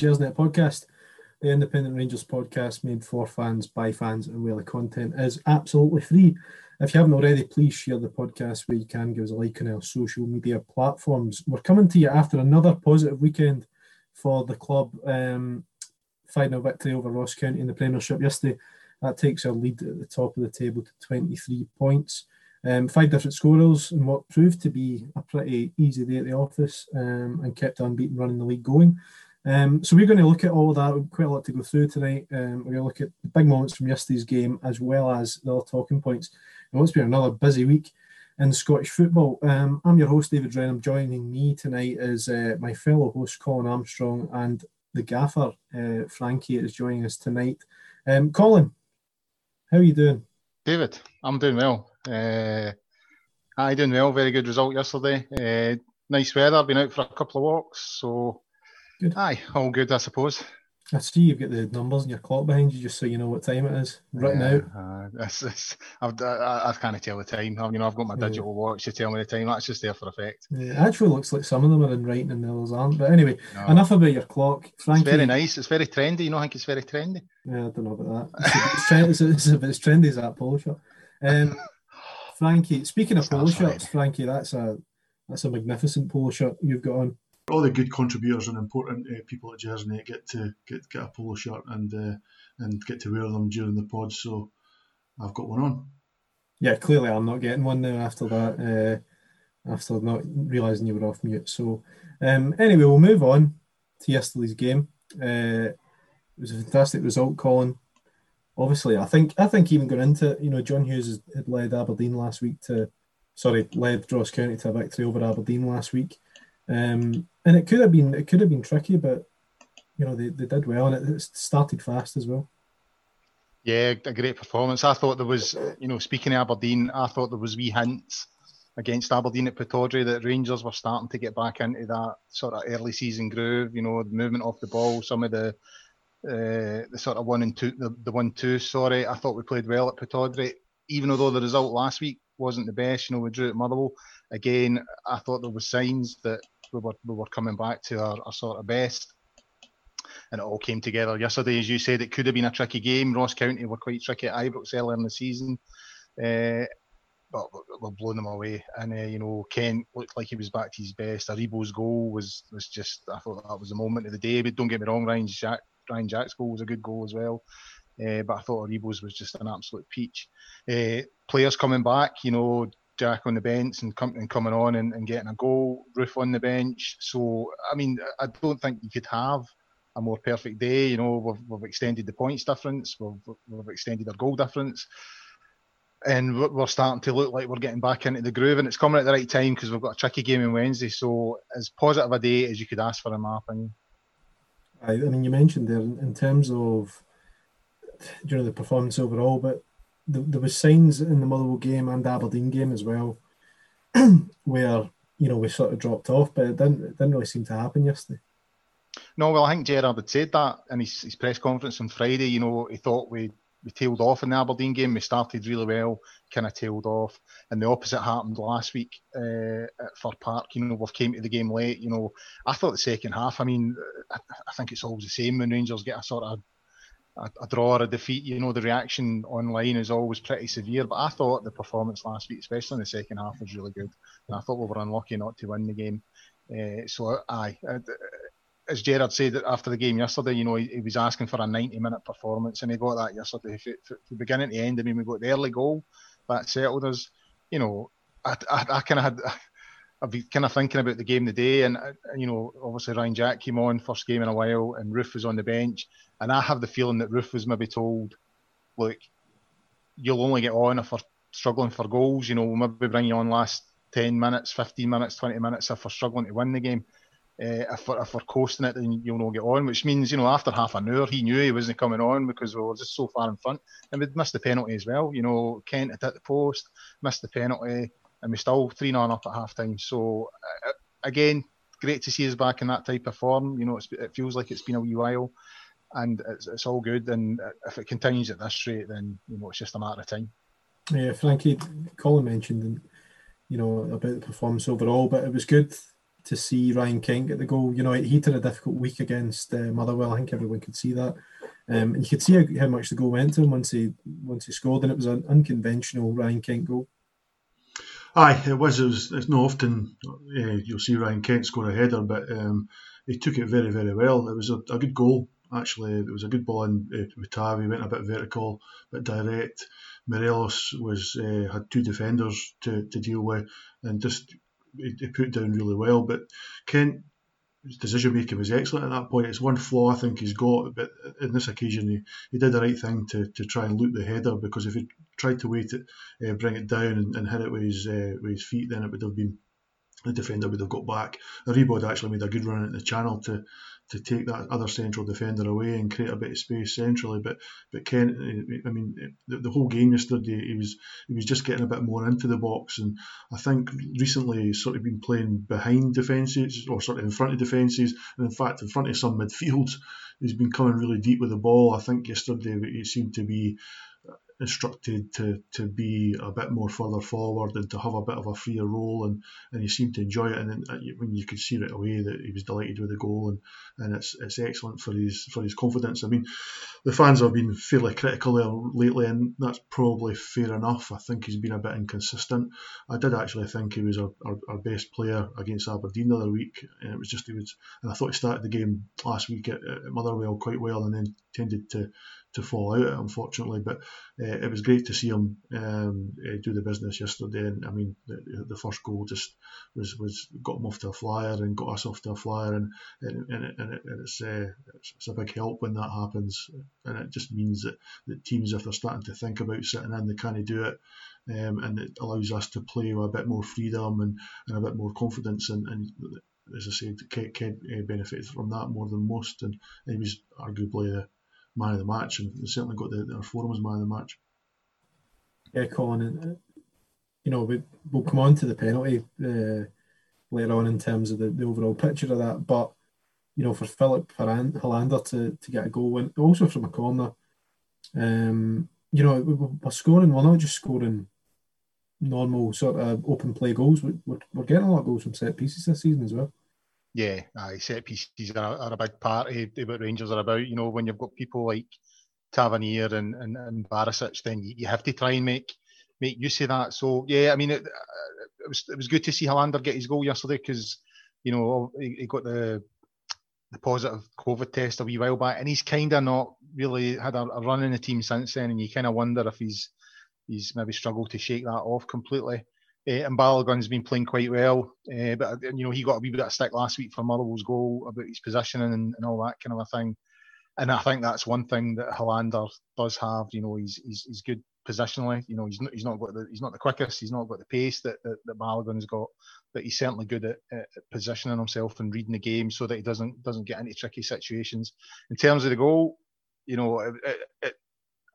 And Gersnet podcast. The Independent Rangers podcast made for fans, by fans, and where the content is absolutely free. If you haven't already, please share the podcast where you can. Give us a like on our social media platforms. We're coming to you after another positive weekend for the club. Um, 5 0 victory over Ross County in the Premiership yesterday. That takes our lead at the top of the table to 23 points. Um, five different scorers in what proved to be a pretty easy day at the office um, and kept unbeaten running the league going. Um, so we're going to look at all of that. We've quite a lot to go through tonight. Um, we're going to look at the big moments from yesterday's game as well as the other talking points. And it's been another busy week in Scottish football. Um, I'm your host, David Drenham. Joining me tonight is uh, my fellow host, Colin Armstrong, and the gaffer, uh, Frankie, is joining us tonight. Um, Colin, how are you doing? David, I'm doing well. Uh, I doing well. Very good result yesterday. Uh, nice weather. I've been out for a couple of walks, so good. Aye, all good, I suppose. I see you've got the numbers and your clock behind you, just so you know what time it is right yeah, out. Uh, it's, it's, I've, I, I can't tell the time. I've, you know, I've got my digital yeah. watch to tell me the time. That's just there for effect. Yeah, it actually looks like some of them are in writing and the others aren't. But anyway, no. enough about your clock. Frankie, it's very nice. It's very trendy. You know, I think it's very trendy. Yeah, I don't know about that. It's, it's, it's, it's trendy as that polo shirt. Um, Frankie, speaking of polo shirts, Frankie, that's a that's a magnificent polo shirt you've got on. All the good contributors and important uh, people at Jersey get to get get a polo shirt and uh, and get to wear them during the pod. So I've got one on. Yeah, clearly I'm not getting one now after that. Uh, after not realizing you were off mute. So um, anyway, we'll move on to yesterday's game. Uh, it was a fantastic result, Colin obviously, I think I think even going into it, you know, John Hughes had led Aberdeen last week to, sorry, led Ross County to a victory over Aberdeen last week, um, and it could have been it could have been tricky, but you know they, they did well and it, it started fast as well. Yeah, a great performance. I thought there was, you know, speaking of Aberdeen, I thought there was wee hints against Aberdeen at Pittodrie that Rangers were starting to get back into that sort of early season groove. You know, the movement off the ball, some of the uh, the sort of one and two, the, the one two. Sorry, I thought we played well at Pittodrie, even though the result last week wasn't the best. You know, we drew at Motherwell. Again, I thought there was signs that we were we were coming back to our, our sort of best, and it all came together yesterday. As you said, it could have been a tricky game. Ross County were quite tricky at Ibrox earlier in the season. Uh, but we're blowing them away. And uh, you know, Kent looked like he was back to his best. Aribo's goal was was just I thought that was the moment of the day. But don't get me wrong, Ryan Jack Ryan Jack's goal was a good goal as well. Uh, but I thought Aribo's was just an absolute peach. Players coming back, you know, Jack on the bench and, com- and coming on and, and, getting a goal, Roofe on the bench. So, I mean, I don't think you could have a more perfect day. You know, we've, we've extended the points difference, we've, we've extended our goal difference. And we're starting to look like we're getting back into the groove, and it's coming at the right time because we've got a tricky game on Wednesday. So, as positive a day as you could ask for, in my opinion. I, I mean, you mentioned there in terms of you know the performance overall, but the, there was signs in the Motherwell game and Aberdeen game as well, where you know we sort of dropped off, but it didn't it didn't really seem to happen yesterday. No, well, I think Gerrard had said that in his, his press conference on Friday. You know, he thought we we tailed off in the Aberdeen game. We started really well, kind of tailed off, and the opposite happened last week uh, at Fir Park. You know, we've came to the game late. You know, I thought the second half. I mean, I, I think it's always the same when Rangers get a sort of a, draw or a defeat. You know, the reaction online is always pretty severe. But I thought the performance last week, especially in the second half, was really good, and I thought we were unlucky not to win the game. Uh, so, aye, as Gerrard said after the game yesterday, you know, he, he was asking for a 90 minute performance and he got that yesterday. From beginning to end, I mean, we got the early goal that settled us. You know, I, I, I kind of had, I've been kind of thinking about the game today and, uh, you know, obviously Ryan Jack came on, first game in a while, and Roofe was on the bench. And I have the feeling that Roofe was maybe told, look, you'll only get on if we're struggling for goals. You know, we'll maybe bring you on last 10 minutes, 15 minutes, 20 minutes if we're struggling to win the game uh, if, we're, if we're coasting it, then you'll not get on. Which means, you know, after half an hour, he knew he wasn't coming on because we were just so far in front, and we'd missed the penalty as well. You know, Kent had hit the post, missed the penalty, and we still three 0 up at half time. So uh, again, great to see us back in that type of form. You know, it feels like it's been a wee while, and it's, it's all good. And if it continues at this rate, then you know it's just a matter of time. Yeah, Frankie, Colin mentioned, and you know, about the performance overall, but it was good to see Ryan Kent get the goal. You know, he had a difficult week against uh, Motherwell. I think everyone could see that. Um, and you could see how, how, much the goal went to him once he once he scored, and it was an unconventional Ryan Kent goal. Aye, it was. It was it's not often uh, you'll see Ryan Kent score a header, but um, he took it very, very well. It was a, a good goal, actually. It was a good ball in uh, with Tavi, went a bit vertical, but direct. Morelos was uh, had two defenders to, to deal with, and just he, he put down really well. But Kent his decision making was excellent at that point. It's one flaw I think he's got, but in this occasion he, he did the right thing to, to try and loop the header because if he tried to wait it, uh, bring it down and, and hit it with his uh, with his feet, then it would have been the defender would have got back. Aribo actually made a good run at the channel to to take that other central defender away and create a bit of space centrally. But but Kent, eh, eh, I mean, eh, the, the, whole game yesterday, he was he was just getting a bit more into the box, and I think recently he's sort of been playing behind defences or sort of in front of defences, and in fact in front of some midfields, he's been coming really deep with the ball. I think yesterday he seemed to be instructed to to be a bit more further forward and to have a bit of a freer role and, and he seemed to enjoy it and then, uh, when you could see right away that he was delighted with the goal and, and it's it's excellent for his for his confidence. I mean the fans have been fairly critical there lately and that's probably fair enough. I think he's been a bit inconsistent. I did actually think he was our, our, our best player against Aberdeen the other week and it was just he was and I thought he started the game last week at, at Motherwell quite well and then tended to to fall out, unfortunately. But uh, it was great to see him um, uh, do the business yesterday. And I mean, the, the, first goal just was was got him off to a flyer and got us off to a flyer, and and, and, it, and, it, and it's, uh, it's, it's a big help when that happens. And it just means that, that teams, if they're starting to think about sitting in, they can't do it. Um, and it allows us to play with a bit more freedom and, and a bit more confidence and, and as I said, Kent uh, benefited from that more than most, and he was arguably the, man of the match, and they certainly got the, their forum as man of the match. Yeah, Colin, and uh, you know we, will come on to the penalty uh, later on in terms of the, the overall picture of that, but you know for Philip Helander to, to get a goal and also from a corner, um, you know we're scoring. We're not just scoring normal sort of open play goals. We're, we're getting a lot of goals from set pieces this season as well. Yeah, aye, set pieces are, are a big part of what Rangers are about. You know, when you've got people like Tavernier and, and, and Barisic, then you, you have to try and make make use of that. So yeah, I mean, it, uh, it was it was good to see Helander get his goal yesterday because you know he, he, got the the positive COVID test a wee while back, and he's kind of not really had a, a, run in the team since then, and you kind of wonder if he's he's maybe struggled to shake that off completely. Uh, and Balogun's been playing quite well, uh, but you know he got a wee bit of a stick last week for Motherwell's goal about his positioning and, and all that kind of a thing. And I think that's one thing that Helander does have. You know, he's he's, he's good positionally. You know, he's not he's not got the he's not the quickest. He's not got the pace that that, that Balogun's got, but he's certainly good at, at, positioning himself and reading the game so that he doesn't doesn't get into tricky situations. In terms of the goal, you know, it, it,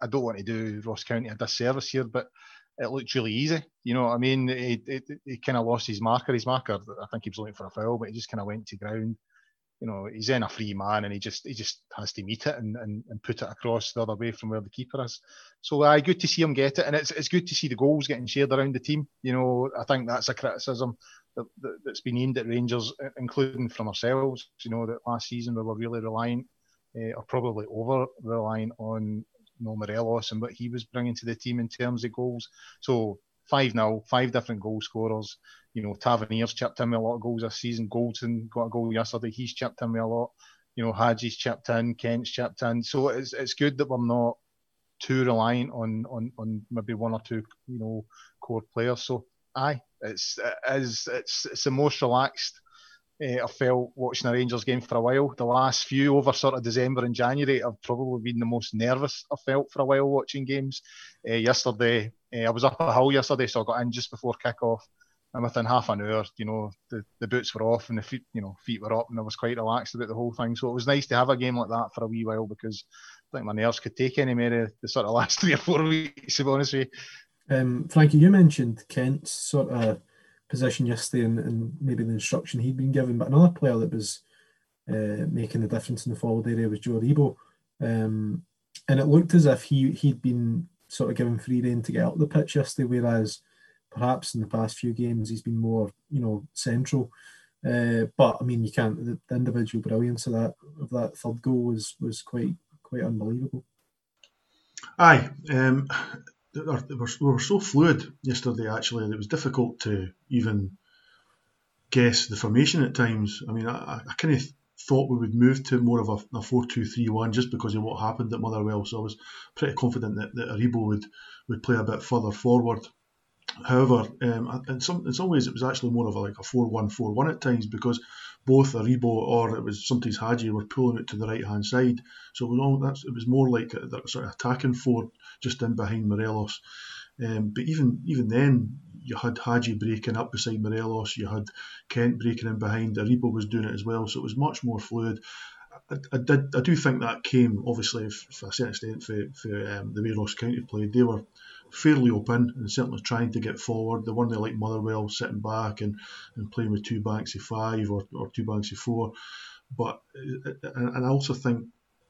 I don't want to do Ross County a disservice here, but it looked really easy. You know what I mean? He, he, he kind of lost his marker. His marker, I think he was looking for a foul, but he just kind of went to ground. You know, he's in a free man, and he just he just has to meet it and, and, and put it across the other way from where the keeper is. So, uh, good to see him get it, and it's it's good to see the goals getting shared around the team. You know, I think that's a criticism that, that, has been aimed at Rangers, including from ourselves. You know, that last season we were really reliant, uh, or probably over reliant on no Morelos and what he was bringing to the team in terms of goals. So 5 0, five different goal scorers. You know, Tavernier's chipped in with a lot of goals this season. Goldson got a goal yesterday. He's chipped in with a lot. You know, Hagi's chipped in, Kent's chipped in. So it's it's good that we're not too reliant on on, on maybe one or two, you know, core players. So aye, it's it is it's it's the most relaxed uh, I've felt watching a Rangers game for a while. The last few over sort of December and January I've probably been the most nervous I've felt for a while watching games. Uh, yesterday, uh, I was up at Hull yesterday, so I got in just before kick-off. And within half an hour, you know, the, the boots were off and the feet, you know, feet were up, and I was quite relaxed about the whole thing. So it was nice to have a game like that for a wee while because I think my nerves could take any more the sort of last three or four weeks. To be honest with you, um, Frankie, you mentioned Kent's sort of position yesterday and, and maybe the instruction he'd been given. But another player that was uh, making the difference in the forward area was Joe Aribo. Um, and it looked as if he, he'd been sort of given free rein to get out the pitch yesterday, whereas perhaps in the past few games he's been more, you know, central. Uh, but I mean, you can't. The, the, individual brilliance of that of that third goal was was quite quite unbelievable. Aye, um, they were, so fluid yesterday. Actually, that it was difficult to even guess the formation at times. I mean, I, I kind of thought we would move to more of a, a 4-2-3-1 just because of what happened at Motherwell. So I was pretty confident that, that Aribo would, would play a bit further forward. However, um, in some in some ways it was actually more of a, like a 4-1-4-1 at times because both Aribo or it was sometimes Hagi were pulling it to the right hand side. So it was all that's it was more like a, a sort of attacking four just in behind Morelos. Um, but even even then, you had Hagi breaking up beside Morelos, you had Kent breaking in behind, Aribo was doing it as well, so it was much more fluid. I, I, did, I do think that came, obviously, for a certain extent, for, for um, the way Ross County played. They were fairly open and certainly trying to get forward. They weren't like Motherwell sitting back and, and playing with two banks of five or, or two banks of four. But uh, uh, and I also think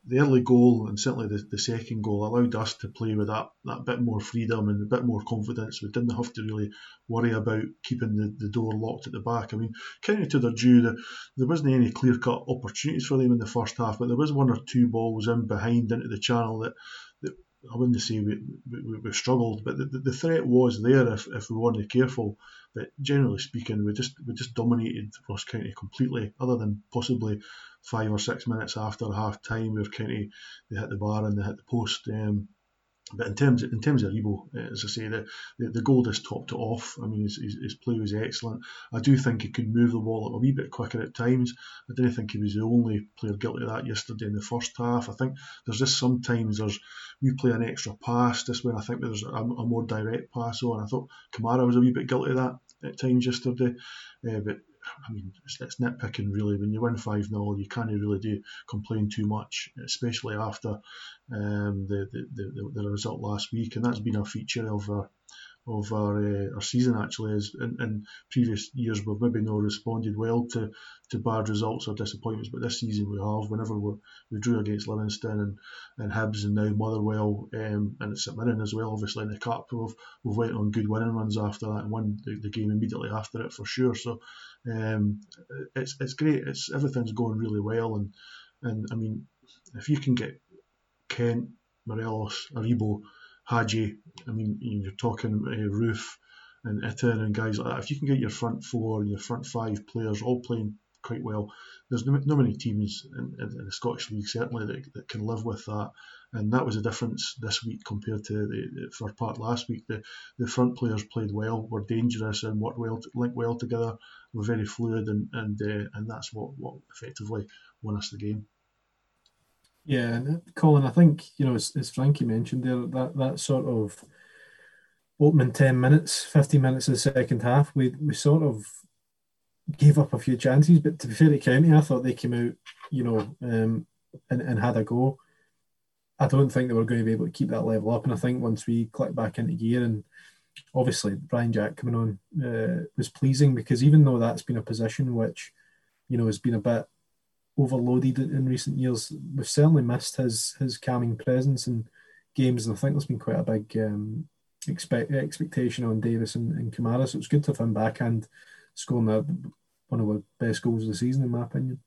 the early goal and certainly the, the second goal allowed us to play with that, that bit more freedom and a bit more confidence. We didn't have to really worry about keeping the, the door locked at the back. I mean, of to their due, the, there wasn't any clear cut opportunities for them in the first half, but there was one or two balls in behind into the channel that I wouldn't say we, we, we struggled, but the, the, threat was there if, if we weren't careful. But generally speaking, we just we just dominated Ross County completely, other than possibly five or six minutes after half time where County they hit the bar and they hit the post. Um, but in terms of, in terms of Aribo, uh, as I say, the, the, the goal just topped it off. I mean, his, his, his, play was excellent. I do think he could move the ball a wee bit quicker at times. I didn't think he was the only player guilty of that yesterday in the first half. I think there's just sometimes there's we play an extra pass. This when I think there's a, a more direct pass on. I thought Kamara was a wee bit guilty of that at times yesterday. Uh, but I mean, it's, it's nitpicking really. When you win 5 0, you can't really do complain too much, especially after um, the, the, the, the result last week. And that's been a feature of our, of our, uh, our season actually. Is in, in previous years, we've maybe not responded well to, to bad results or disappointments, but this season we have. Whenever we, we drew against Livingston and, and Hibs and now Motherwell um, and St Mirren as well, obviously in the Cup, we've, we've went on good winning runs after that and won the, the game immediately after it for sure. So um, it's it's great. It's everything's going really well, and and I mean, if you can get Kent, Morelos, Aribo, Hagi, I mean, you're talking uh, Roofe and Itten and guys like that. If you can get your front four and your front five players all playing quite well, there's no, no many teams in, in, the Scottish League certainly that, that can live with that and that was a difference this week compared to the, the first part last week. The the front players played well, were dangerous, and worked well, linked well together. Were very fluid, and and uh, and that's what what effectively won us the game. Yeah, uh, Colin, I think you know as, as Frankie mentioned there, that that sort of opening ten minutes, fifteen minutes of the second half, we we sort of gave up a few chances. But to be fair to County, I thought they came out, you know, um, and, and had a go. I don't think they were going to be able to keep that level up. And I think once we click back into gear, and obviously Ryan Jack coming on uh, was pleasing because even though that's been a position which, you know, has been a bit overloaded in recent years, we've certainly missed his his calming presence in games. And I think there's been quite a big um, expect expectation on Davis and, and Kamara. So it's good to have him back and scoring that one of the best goals of the season, in my opinion.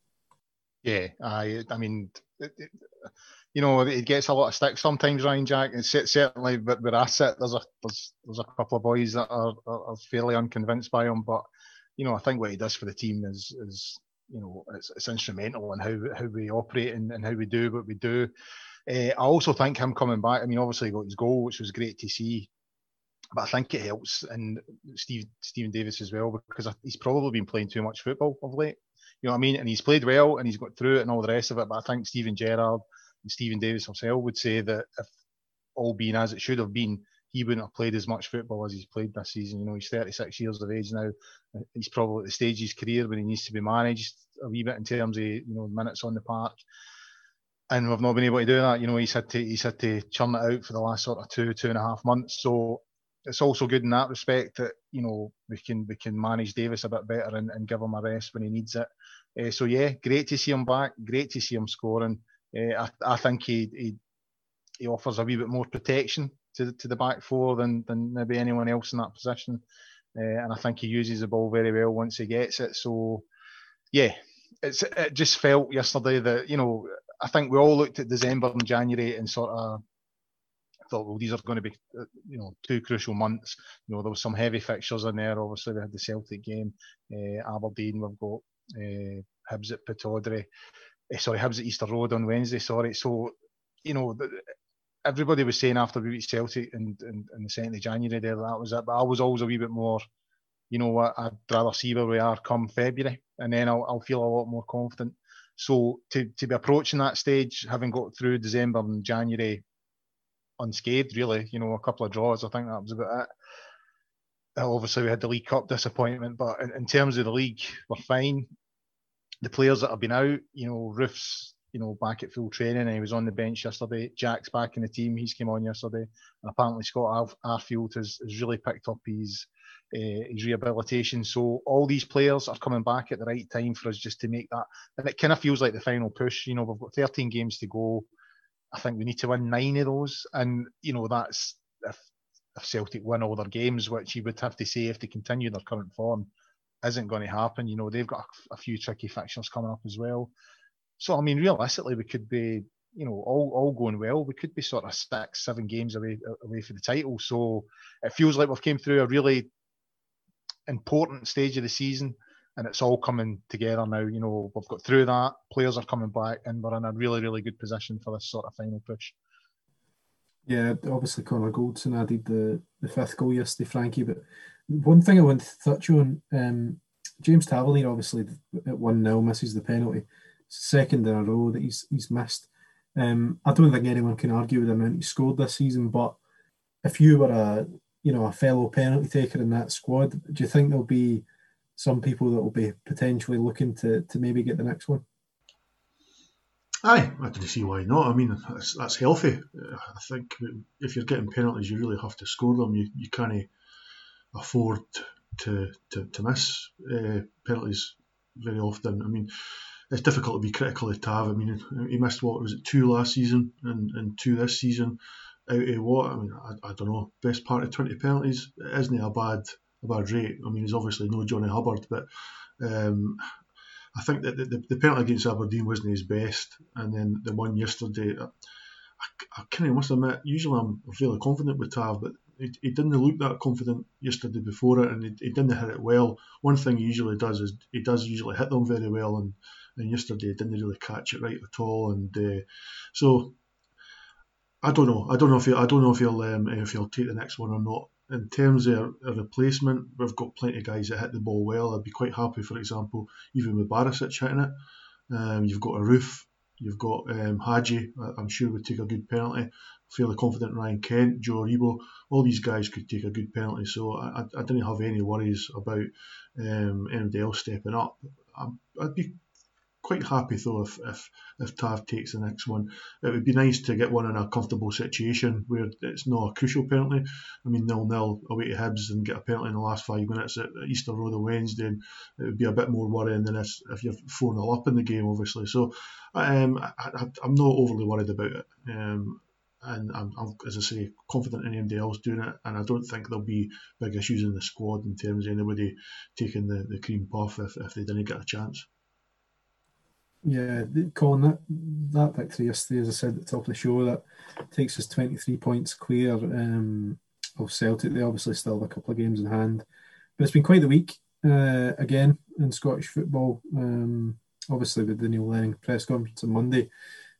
Yeah, I I mean, it, it, you know, it gets a lot of stick sometimes, Ryan Jack. And certainly, but where I sit, there's a there's, there's a couple of boys that are, are fairly unconvinced by him. But you know, I think what he does for the team is is you know it's, it's instrumental in how how we operate and, and how we do what we do. Uh, I also think him coming back. I mean, obviously he got his goal, which was great to see. But I think it helps, and Steve Steven Davis as well, because he's probably been playing too much football of late. You know what I mean? And he's played well, and he's got through it and all the rest of it. But I think Steven Gerrard and Steven Davis himself would say that if all being as it should have been, he wouldn't have played as much football as he's played this season. You know, he's 36 years of age now. He's probably at the stage of his career when he needs to be managed a wee bit in terms of you know minutes on the park. And we've not been able to do that. You know, he's had to he's had to churn it out for the last sort of two two and a half months. So it's also good in that respect that you know we can we can manage Davis a bit better and, and give him a rest when he needs it. Uh, so yeah, great to see him back. Great to see him scoring. Uh, I, I think he, he he offers a wee bit more protection to to the back four than than maybe anyone else in that position. Uh, and I think he uses the ball very well once he gets it. So yeah, it's it just felt yesterday that you know I think we all looked at December and January and sort of thought, well, these are going to be, you know, two crucial months. You know, there was some heavy fixtures in there. Obviously, we had the Celtic game, uh, Aberdeen. We've got uh, Hibs at Pittodrie. Uh, sorry, Hibs at Easter Road on Wednesday. Sorry. So, you know, everybody was saying after we beat Celtic in, in the second of January there that was it. But I was always a wee bit more, you know what, I'd rather see where we are come February, and then I'll, I'll feel a lot more confident. So to, to be approaching that stage, having got through December and January unscathed, really, you know, a couple of draws, I think that was about it. Uh, obviously, we had the League Cup disappointment, but in, in terms of the league, we're fine. The players that have been out, you know, Roofe's, you know, back at full training and he was on the bench yesterday. Jack's back in the team, he's came on yesterday. And apparently, Scott Arfield has, has really picked up his uh, his rehabilitation. So all these players are coming back at the right time for us just to make that. And it kind of feels like the final push. You know, we've got 13 games to go. I think we need to win nine of those, and you know that's if, if Celtic win all their games, which you would have to say if they continue their current form, isn't going to happen. You know they've got a, a few tricky fixtures coming up as well. So I mean, realistically, we could be you know, all, all going well, we could be sort of six, seven games away away for the title. So it feels like we've came through a really important stage of the season and it's all coming together now. You know, we've got through that, players are coming back, and we're in a really, really good position for this sort of final push. Yeah, obviously Connor Goldson added the, the fifth goal yesterday, Frankie. But one thing I want to touch on, um, James Tavernier obviously at 1 0 misses the penalty. Second in a row that he's he's missed. Um, I don't think anyone can argue with the amount he scored this season, but if you were a you know, a fellow penalty taker in that squad. Do you think there'll be some people that will be potentially looking to to maybe get the next one? Aye, I don't see why not. I mean, that's, that's healthy. I think if you're getting penalties, you really have to score them. You, you can't afford to to, to miss uh, penalties very often. I mean, it's difficult to be critical of Tav. I mean, he missed what was it two last season and, and two this season out of what? I mean, I, I don't know. Best part of 20 penalties isn't a bad a bad rate. I mean, he's obviously no Johnny Hubbard, but um, I think that the, the, penalty against Aberdeen wasn't his best, and then the one yesterday. I, I, I kind of must admit, usually I'm fairly confident with Tav, but he, he, didn't look that confident yesterday before it, and he, he, didn't hit it well. One thing he usually does is he does usually hit them very well, and, and yesterday didn't really catch it right at all. And uh, so I don't know. I don't know if he'll, I don't know if he'll um, if he'll take the next one or not. In terms of a replacement, we've got plenty of guys that hit the ball well. I'd be quite happy, for example, even with Barisic hitting it. Um, you've got a Roofe. You've got um, Hagi. I'm sure would take a good penalty. Fairly confident Ryan Kent, Joe Aribo. All these guys could take a good penalty. So I, I, didn't have any worries about um, anybody else stepping up. i I'd be quite happy though if, if if Tav takes the next one. It would be nice to get one in a comfortable situation where it's not a crucial penalty. I mean, nil nil away to Hibs and get a penalty in the last five minutes at Easter Road on Wednesday, and it would be a bit more worrying than if, if you're 4 0 up in the game, obviously. So um, I, am not overly worried about it. Um, and I'm, I'm, as I say, confident in anybody else doing it, and I don't think there'll be big issues in the squad in terms of anybody taking the, the cream puff if, if they didn't get a chance. Yeah, Colin, that, that victory yesterday, as I said at the top of the show, that takes us 23 points clear um, of Celtic. They obviously still have a couple of games in hand. But it's been quite the week uh, again in Scottish football. Um, obviously, with the Neil Lennon press conference on Monday,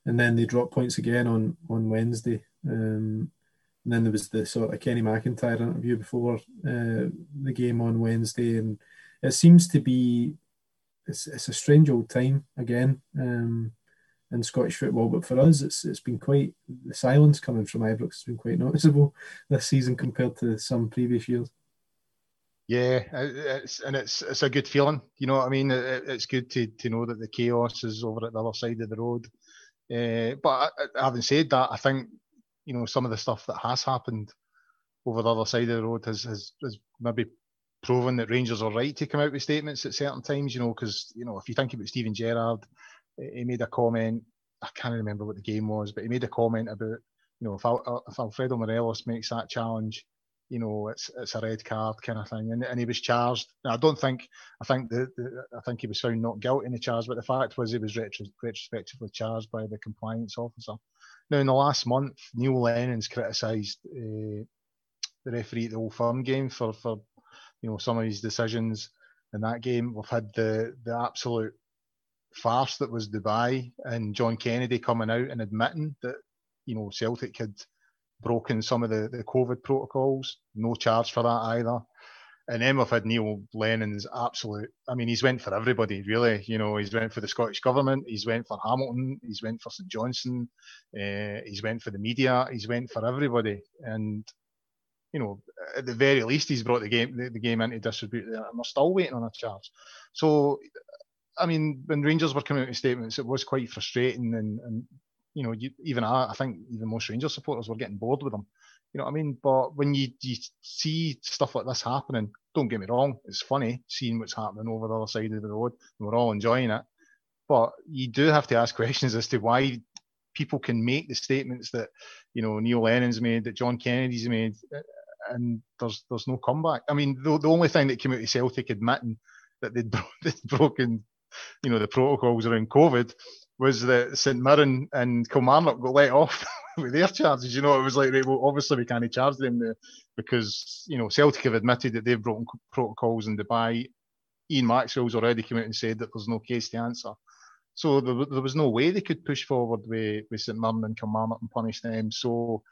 and then they dropped points again on, on Wednesday. Um, and then there was the sort of Kenny Macintyre interview before uh, the game on Wednesday. And it seems to be it's, it's a strange old time again um, in Scottish football. But for us, it's it's been quite the silence coming from Ibrox has been quite noticeable this season compared to some previous years. Yeah, it's, and it's it's a good feeling. You know what I mean? It, it's good to, to know that the chaos is over at the other side of the road. Uh, but having said that, I think you know some of the stuff that has happened over the other side of the road has has, has maybe proven that Rangers are right to come out with statements at certain times, you know, because, you know, if you think about Steven Gerrard, he made a comment, I can't remember what the game was, but he made a comment about, you know, if, Al- if Alfredo Morelos makes that challenge, you know, it's it's a red card kind of thing, and, and he was charged. Now, I don't think I think the, the, I think he was found not guilty in the charge, but the fact was he was retro, retrospectively charged by the compliance officer. Now, in the last month, Neil Lennon's criticised uh, the referee at the Old Firm game for for you know some of his decisions in that game. We've had the the absolute farce that was Dubai and John Kennedy coming out and admitting that you know Celtic had broken some of the, the COVID protocols. No charge for that either. And then we've had Neil Lennon's absolute. I mean, he's went for everybody, really. You know, he's went for the Scottish government. He's went for Hamilton. He's went for St Johnstone. Uh, he's went for the media. He's went for everybody. And you know, at the very least, he's brought the game the, the game into disrepute. And we're still waiting on a charge. So, I mean, when Rangers were coming out with statements, it was quite frustrating and, and you know, you, even I, I think even most Rangers supporters were getting bored with them. You know what I mean? But when you, you see stuff like this happening, don't get me wrong, it's funny seeing what's happening over the other side of the road, and we're all enjoying it. But you do have to ask questions as to why people can make the statements that you know Neil Lennon's made, that John Kennedy's made, and there's there's no comeback. I mean, the, the only thing that came out of Celtic admitting that they'd, they'd broken, you know, the protocols around COVID was that St Mirren and Kilmarnock got let off with their charges. You know, it was like, right, well, obviously we can't charge them because, you know, Celtic have admitted that they've broken protocols in Dubai. Ian Maxwell's already come out and said that there's no case to answer. So there, there was no way they could push forward with, with St Mirren and Kilmarnock and punish them. So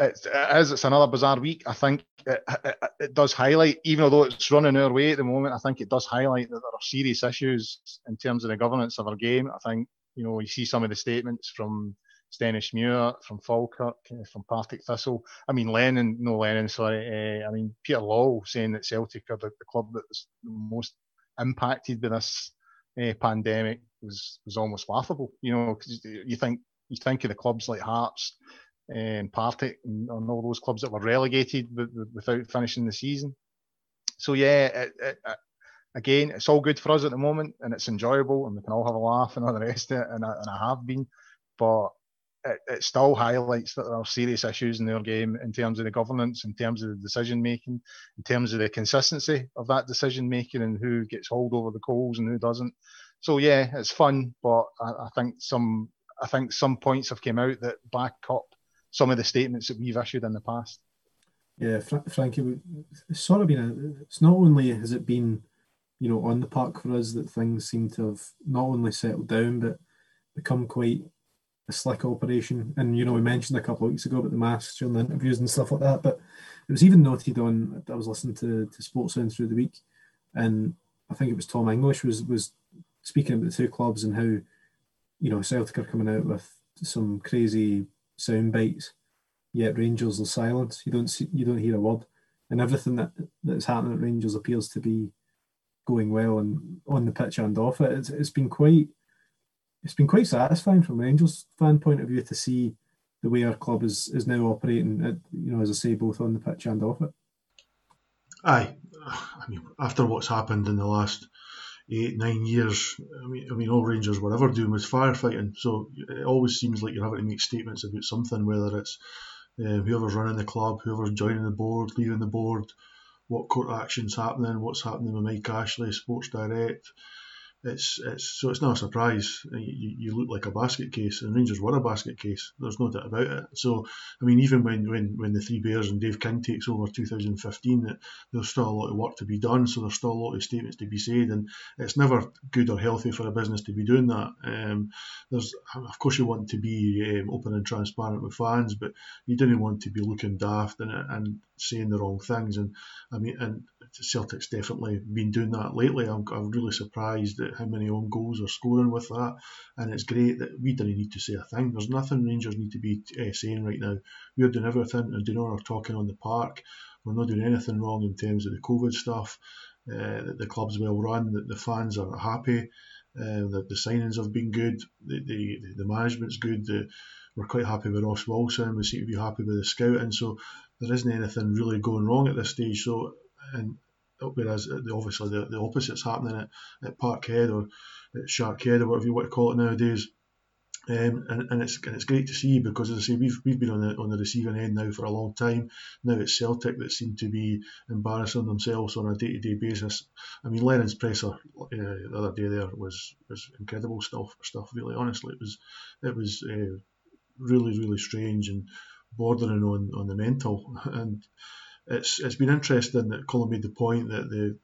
it's, it is, it's another bizarre week. I think it, it, it, does highlight, even though it's running our way at the moment, I think it does highlight that there are serious issues in terms of the governance of our game. I think, you know, you see some of the statements from Stenhousemuir, from Falkirk, uh, from Partick Thistle. I mean, Lennon, no Lennon, sorry. Uh, I mean, Peter Lawwell saying that Celtic are the, the club that's most impacted by this uh, pandemic was was almost laughable. You know, because you think you think of the clubs like Hearts, um, Partick and, and, all those clubs that were relegated without finishing the season. So yeah, it, it, it, again, it's all good for us at the moment, and it's enjoyable, and we can all have a laugh and all the rest of it, and I, and I have been, but it, still highlights that there are serious issues in their game in terms of the governance, in terms of the decision making, in terms of the consistency of that decision making, and who gets hauled over the coals and who doesn't. So yeah, it's fun, but I, I think some I think some points have came out that back up some of the statements that we've issued in the past. Yeah, Fra- Frankie, it's sort of been a, it's not only has it been, you know, on the park for us that things seem to have not only settled down but become quite a slick operation. And you know, we mentioned a couple of weeks ago about the masks during the interviews and stuff like that. But it was even noted on. I was listening to to Sportsound through the week, and I think it was Tom English was was speaking about the two clubs and how, you know, Celtic are coming out with some crazy sound bites, yet Rangers are silent. You don't see, you don't hear a word, and everything that that's happening at Rangers appears to be going well and on the pitch and off it. It's, it's been quite it's been quite satisfying from Rangers fan point of view to see the way our club is is now operating. At, you know, as I say, both on the pitch and off it. Aye, I mean, after what's happened in the last eight, nine years, I mean, I mean, all Rangers were ever doing was firefighting. So it always seems like you're having to make statements about something, whether it's uh, whoever's running the club, whoever's joining the board, leaving the board, what court actions happening, what's happening with Mike Ashley, Sports Direct, it's it's so it's not a surprise. You, you look like a basket case, and Rangers were a basket case. There's no doubt about it. So I mean, even when when, when the Three Bears and Dave King takes over 2015, that there's still a lot of work to be done. So there's still a lot of statements to be said, and it's never good or healthy for a business to be doing that. Um, there's of course you want to be um, open and transparent with fans, but you didn't want to be looking daft and and saying the wrong things. And I mean, and Celtic's definitely been doing that lately. I'm, I'm really surprised at how many own goals are scoring with that, and it's great that we don't need to say a thing. There's nothing Rangers need to be uh, saying right now. We're doing everything and doing all our talking on the park. We're not doing anything wrong in terms of the COVID stuff. Uh, the club's well run, that the fans are happy, uh, that the signings have been good, the the, the management's good. The, we're quite happy with Ross Wilson. We seem to be happy with the scouting. So there isn't anything really going wrong at this stage. So and whereas obviously the, the opposite's happening at, at Parkhead or at Sharkhead or whatever you want to call it nowadays. Um, and, and it's and it's great to see because as I say we've we've been on the on the receiving end now for a long time. Now it's Celtic that seem to be embarrassing themselves on a day to day basis. I mean Lennon's presser uh, the other day there was was incredible stuff stuff. Really, honestly, it was it was uh, really really strange and bordering on on the mental and. It's, it's been interesting that Colin made the point that the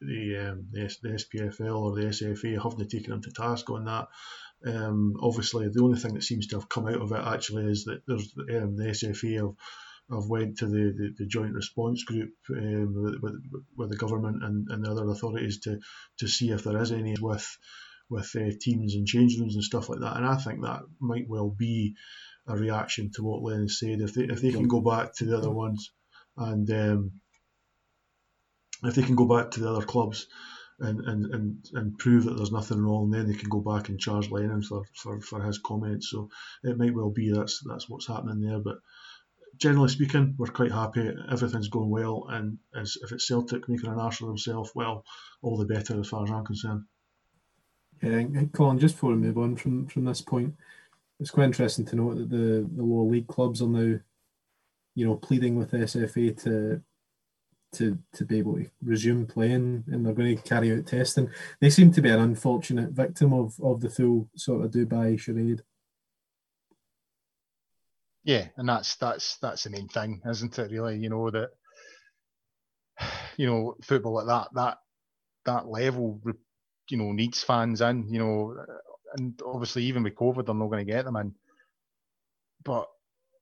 the um, the, the SPFL or the SFA haven't taken him to task on that um, obviously, the only thing that seems to have come out of it actually is that there's um, the SFA have, have went to the, the, the joint response group um, with, with, with, the government and, and the other authorities to, to see if there is any with with uh, teams and change rooms and stuff like that. And I think that might well be a reaction to what Lennon said. If they if they can go back to the other ones and um, if they can go back to the other clubs and, and, and, and prove that there's nothing wrong, then they can go back and charge Lennon for, for, for his comments. So it might well be that's that's what's happening there. But generally speaking, we're quite happy. Everything's going well, and as if it's Celtic making an arse of well, all the better as far as I'm concerned. Yeah, Colin, just before we move on from, from this point, it's quite interesting to note that the, the lower league clubs are now, you know, pleading with SFA to to to be able to resume playing and they're going to carry out testing. They seem to be an unfortunate victim of of the full sort of Dubai charade. Yeah, and that's that's that's the main thing, isn't it? Really, you know that you know football at that that that level, you know, needs fans in. You know, and obviously even with COVID, they're not going to get them in. But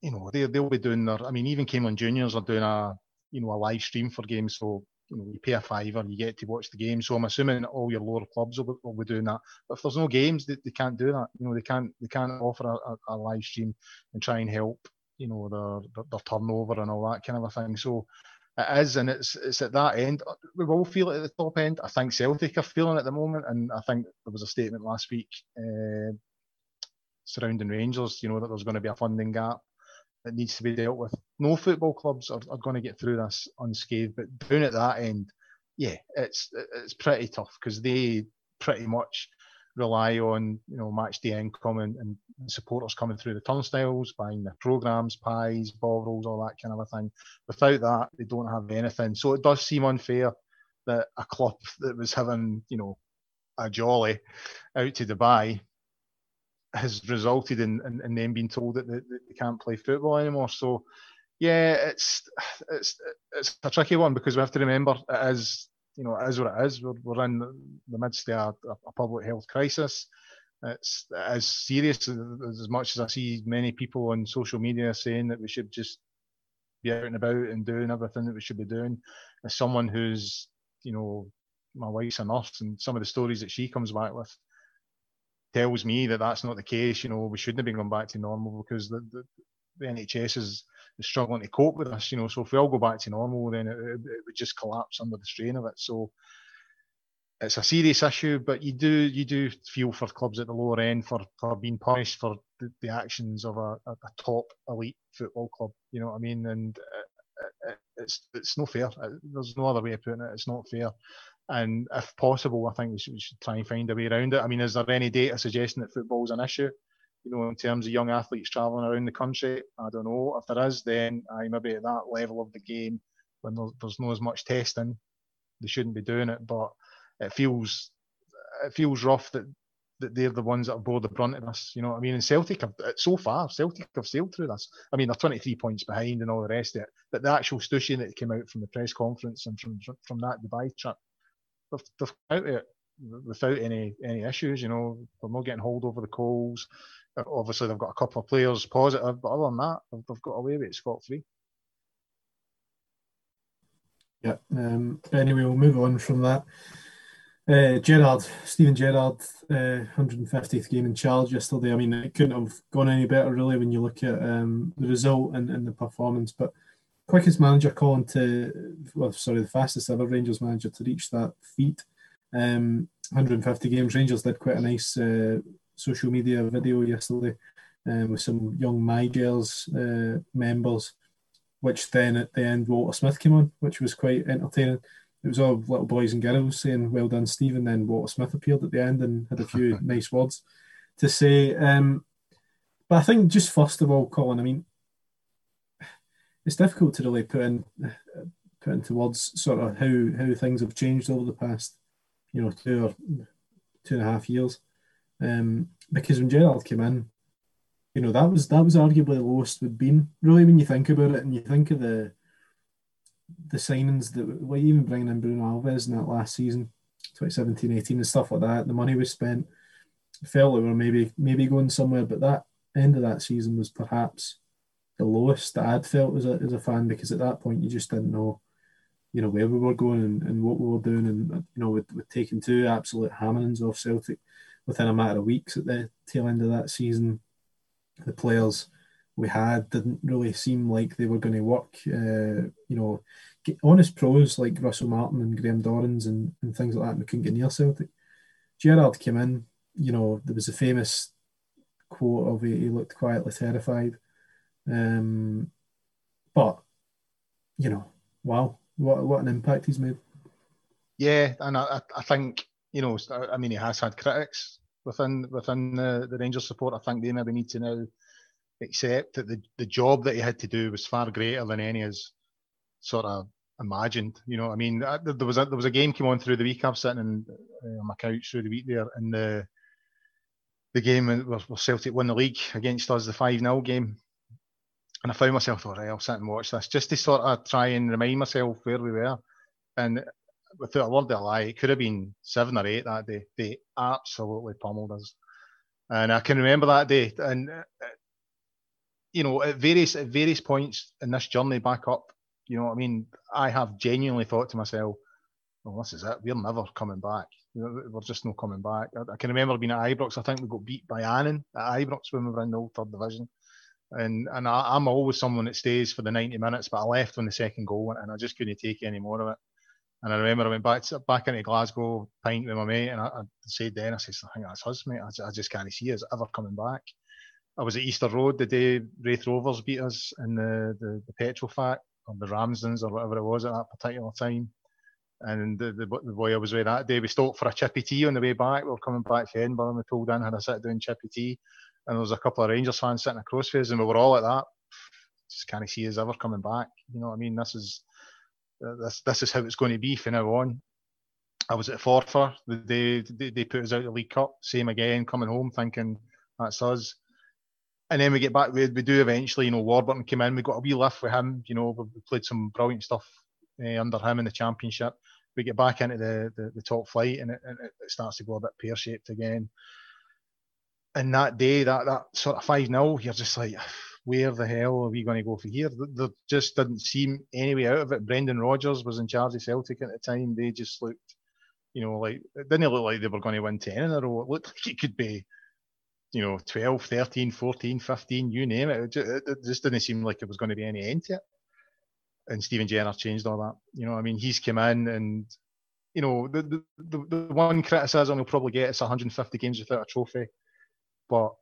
you know, they they'll be doing their. I mean, even Camelon Juniors are doing a you know a live stream for games. So you know you pay a fiver, you get to watch the game. So I'm assuming all your lower clubs will, will be doing that. But if there's no games, they, they can't do that. You know they can't they can't offer a, a, a live stream and try and help you know their, their, their turnover and all that kind of a thing. So it is, and it's it's at that end. We will feel it at the top end. I think Celtic are feeling at the moment, and I think there was a statement last week uh, surrounding Rangers. You know that there's going to be a funding gap that needs to be dealt with. No football clubs are, are going to get through this unscathed, but down at that end, yeah, it's it's pretty tough because they pretty much rely on you know match day income and, and supporters coming through the turnstiles, buying their programs, pies, bovrils, all that kind of a thing. Without that, they don't have anything. So it does seem unfair that a club that was having you know a jolly out to Dubai has resulted in, in, in them being told that they, they, can't play football anymore. So, yeah, it's it's it's a tricky one because we have to remember it is you know it is what it is. We're, we're in the midst of a, a public health crisis. It's as serious as, as much as I see many people on social media saying that we should just be out and about and doing everything that we should be doing. As someone who's you know my wife's a nurse and some of the stories that she comes back with tells me that that's not the case. You know, we shouldn't have been going back to normal because the, the, the NHS is, is, struggling to cope with us. You know, so if we all go back to normal, then it, it, would just collapse under the strain of it. So it's a serious issue, but you do you do feel for clubs at the lower end for, for being punished for the, the actions of a, a, top elite football club. You know what I mean? And it, it, it's it's no fair. Uh, there's no other way of putting it. It's not fair. And if possible, I think we should, we should, try and find a way around it. I mean, is there any data suggesting that football is an issue? You know, in terms of young athletes travelling around the country, I don't know. If there is, then I maybe at that level of the game, when there's not as much testing, they shouldn't be doing it. But it feels it feels rough that that they're the ones that have bore the brunt of this. You know what I mean? And Celtic have so far, Celtic have sailed through this. I mean, they're 23 points behind and all the rest of it. But the actual stushing that came out from the press conference and from from that Dubai trip they've, they've out it without any any issues. You know, they're not getting hauled over the coals. Obviously, they've got a couple of players positive, but other than that, they've, they've got away with it scot free. Yeah. Um, anyway, we'll move on from that. Uh, Gerrard, Steven Gerrard, uh, 150th game in charge yesterday. I mean, it couldn't have gone any better, really, when you look at um, the result and, and the performance. But quickest manager calling to, well, sorry, the fastest ever Rangers manager to reach that feat. Um, 150 games. Rangers did quite a nice uh, social media video yesterday um, with some young MyGirls uh, members, which then at the end Walter Smith came on, which was quite entertaining. It was all little boys and girls saying "Well done, Steven." Then Walter Smith appeared at the end and had a few nice words. to say. Um, but I think just first of all, Colin, I mean, it's difficult to really put in put into words sort of how how things have changed over the past, you know, two or two and a half years. Um, because when Gerrard came in, you know, that was that was arguably the lowest we'd been. Really, when you think about it, and you think of the the signings that, like even bringing in Bruno Alves in that last season, 2017-18 and stuff like that, the money we spent, felt like we were maybe maybe going somewhere, but that end of that season was perhaps the lowest that I'd felt as a, as a fan because at that point you just didn't know, you know, where we were going and, and what we were doing. And, you know, with, taking two absolute hammerings off Celtic within a matter of weeks at the tail end of that season, the players we had didn't really seem like they were going to work. Uh, you know, honest pros like Russell Martin and Graham Dorrans and, and things like that, we couldn't get near Celtic. Gerrard came in, you know, there was a famous quote of he looked quietly terrified. Um, but you know, wow, what what an impact he's made. Yeah, and I, I think you know, I mean, he has had critics within within the, the Rangers support. I think they maybe need to now accept that the, the job that he had to do was far greater than any has sort of imagined. You know, I mean, there was a, there was a game came on through the week. I'm sitting in, uh, on my couch through the week there, and the the game where Celtic won the league against us, the five 0 game, and I found myself, all right, I'll sit and watch this just to sort of try and remind myself where we were. And without a word of a lie, it could have been seven or eight that day. They absolutely pummeled us. And I can remember that day. And, uh, you know, at various, at various points in this journey back up, you know what I mean? I have genuinely thought to myself, well, this is it. We're never coming back. We're just not coming back. I, I can remember being at Ibrox. I think we got beat by Annan at Ibrox when we were in the old third division. And and I, am always someone that stays for the 90 minutes, but I left when the second goal went and I just couldn't take any more of it. And I remember I went back to, back into Glasgow, pint with my mate, and I, I said then, I said, I think that's us, mate. I, I just can't see us ever coming back. I was at Easter Road the day Raith Rovers beat us in the, the, the Petrofac or the Ramsdens or whatever it was at that particular time. And the, the, the boy I was with that day, we stopped for a chippy tea on the way back. We were coming back to Edinburgh and we pulled in, had a sit down chippy tea and there was a couple of Rangers fans sitting across from us, and we were all at that. Just can't see us ever coming back. You know what I mean? This is this this is how it's going to be from now on. I was at Forfar the day they, they put us out of the League Cup. Same again, coming home thinking that's us. And then we get back. We, we do eventually. You know, Warburton came in. We got a wee lift with him. You know, we played some brilliant stuff uh, under him in the championship. We get back into the, the, the top flight, and it, and it starts to go a bit pear shaped again and that day, that that sort of five 0 you're just like, where the hell are we going to go from here? There just didn't seem any way out of it. Brendan Rodgers was in charge of Celtic at the time. They just looked, you know, like it didn't look like they were going to win 10 in a row. It looked like it could be, you know, 12, 13, 14, 15, you name it. It just, it just didn't seem like it was going to be any end to it. And Steven Gerrard changed all that. You know, I mean, he's come in and, you know, the, the, the, the one criticism he'll probably get is 150 games without a trophy but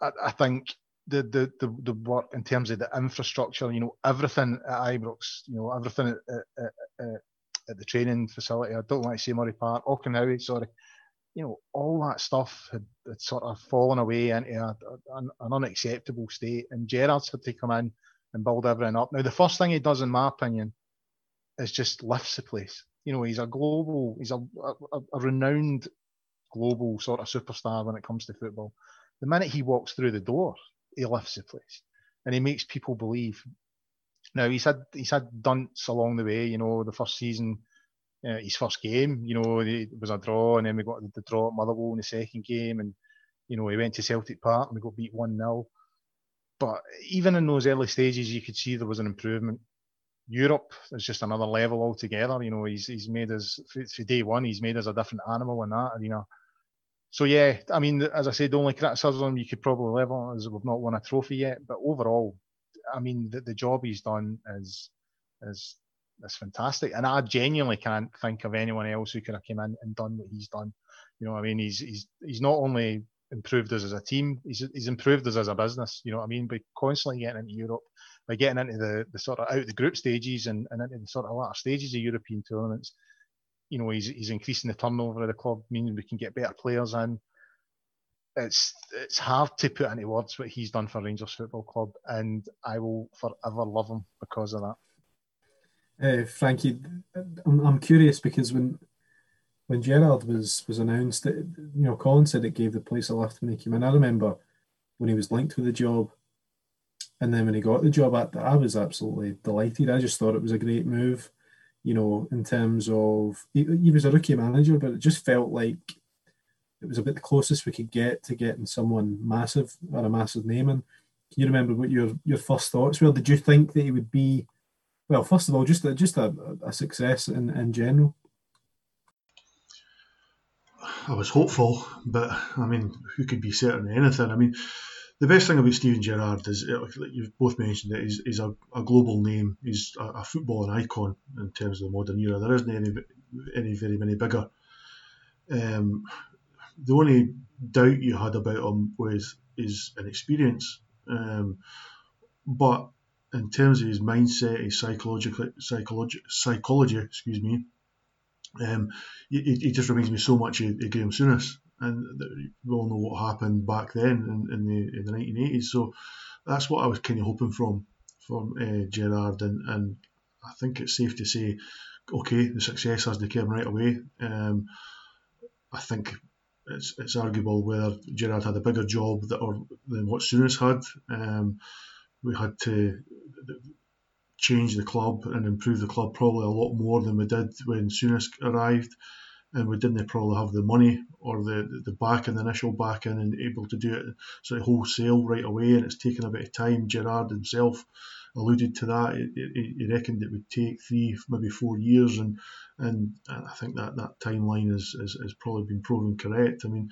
I, I think the, the, the, the work in terms of the infrastructure, you know, everything at Ibrox, you know, everything at, at, at, at the training facility. I don't want to say Murray Park, Auchenhowie, sorry. You know, all that stuff had, had sort of fallen away into a, an, an unacceptable state, and Gerrard's had to come in and build everything up. Now, the first thing he does, in my opinion, is just lifts the place. You know, he's a global, he's a, a, a renowned global sort of superstar when it comes to football. The minute he walks through the door, he lifts the place and he makes people believe. Now he's had he's had dunts along the way. You know, the first season, uh, his first game, you know, it was a draw, and then we got the, draw at Motherwell in the second game, and you know he went to Celtic Park and we got beat one 0 But even in those early stages, you could see there was an improvement. Europe is just another level altogether. You know, he's he's made us for day one. He's made us a different animal in that arena. So yeah, I mean, as I said, the only criticism you could probably level is we've not won a trophy yet. But overall, I mean, the, the job he's done is is is fantastic, and I genuinely can't think of anyone else who could have come in and done what he's done. You know, I mean, he's he's he's not only improved us as a team, he's he's improved us as a business. You know what I mean? By constantly getting into Europe, by getting into the, the sort of out the group stages and, and into the sort of latter stages of European tournaments, you know, he's, he's increasing the turnover of the club, meaning we can get better players in. it's it's hard to put into words what he's done for Rangers Football Club, and I will forever love him because of that. Uh, Frankie, I'm, I'm curious because when when Gerrard was was announced, it, you know, Colin said it gave the place a lift when he came in. I remember when he was linked with the job, and then when he got the job, I, I was absolutely delighted. I just thought it was a great move, you know, in terms of he, he was a rookie manager, but it just felt like it was a bit the closest we could get to getting someone massive or a massive name. And can you remember what your your first thoughts were? Did you think that he would be, well, first of all, just a, just a, a success in, in general? I was hopeful, but I mean, who could be certain of anything? I mean, the best thing about Steven Gerrard is, like you've both mentioned it, he's, he's a, a global name. He's a, a footballing icon in terms of the modern era. There isn't any, any very many bigger. Um, the only doubt you had about him was his inexperience. Um, but in terms of his mindset, his psychological psychology, psychology, excuse me, um, he, he, just reminds me so much of, of Graeme Souness, and we all know what happened back then in, in the in the 1980s. So that's what I was kind of hoping from from uh, Gerrard, and, and I think it's safe to say, okay, the success has to come right away. Um, I think it's, it's arguable whether Gerrard had a bigger job that, or than what Souness had. Um, we had to change the club and improve the club probably a lot more than we did when Souness arrived. And we didn't probably have the money or the the back and the initial back in and able to do it sort of wholesale right away. And it's taken a bit of time. Gerrard himself alluded to that. He, he reckoned it would take three, maybe four years, and and I think that that timeline has is, is, probably been proven correct. I mean,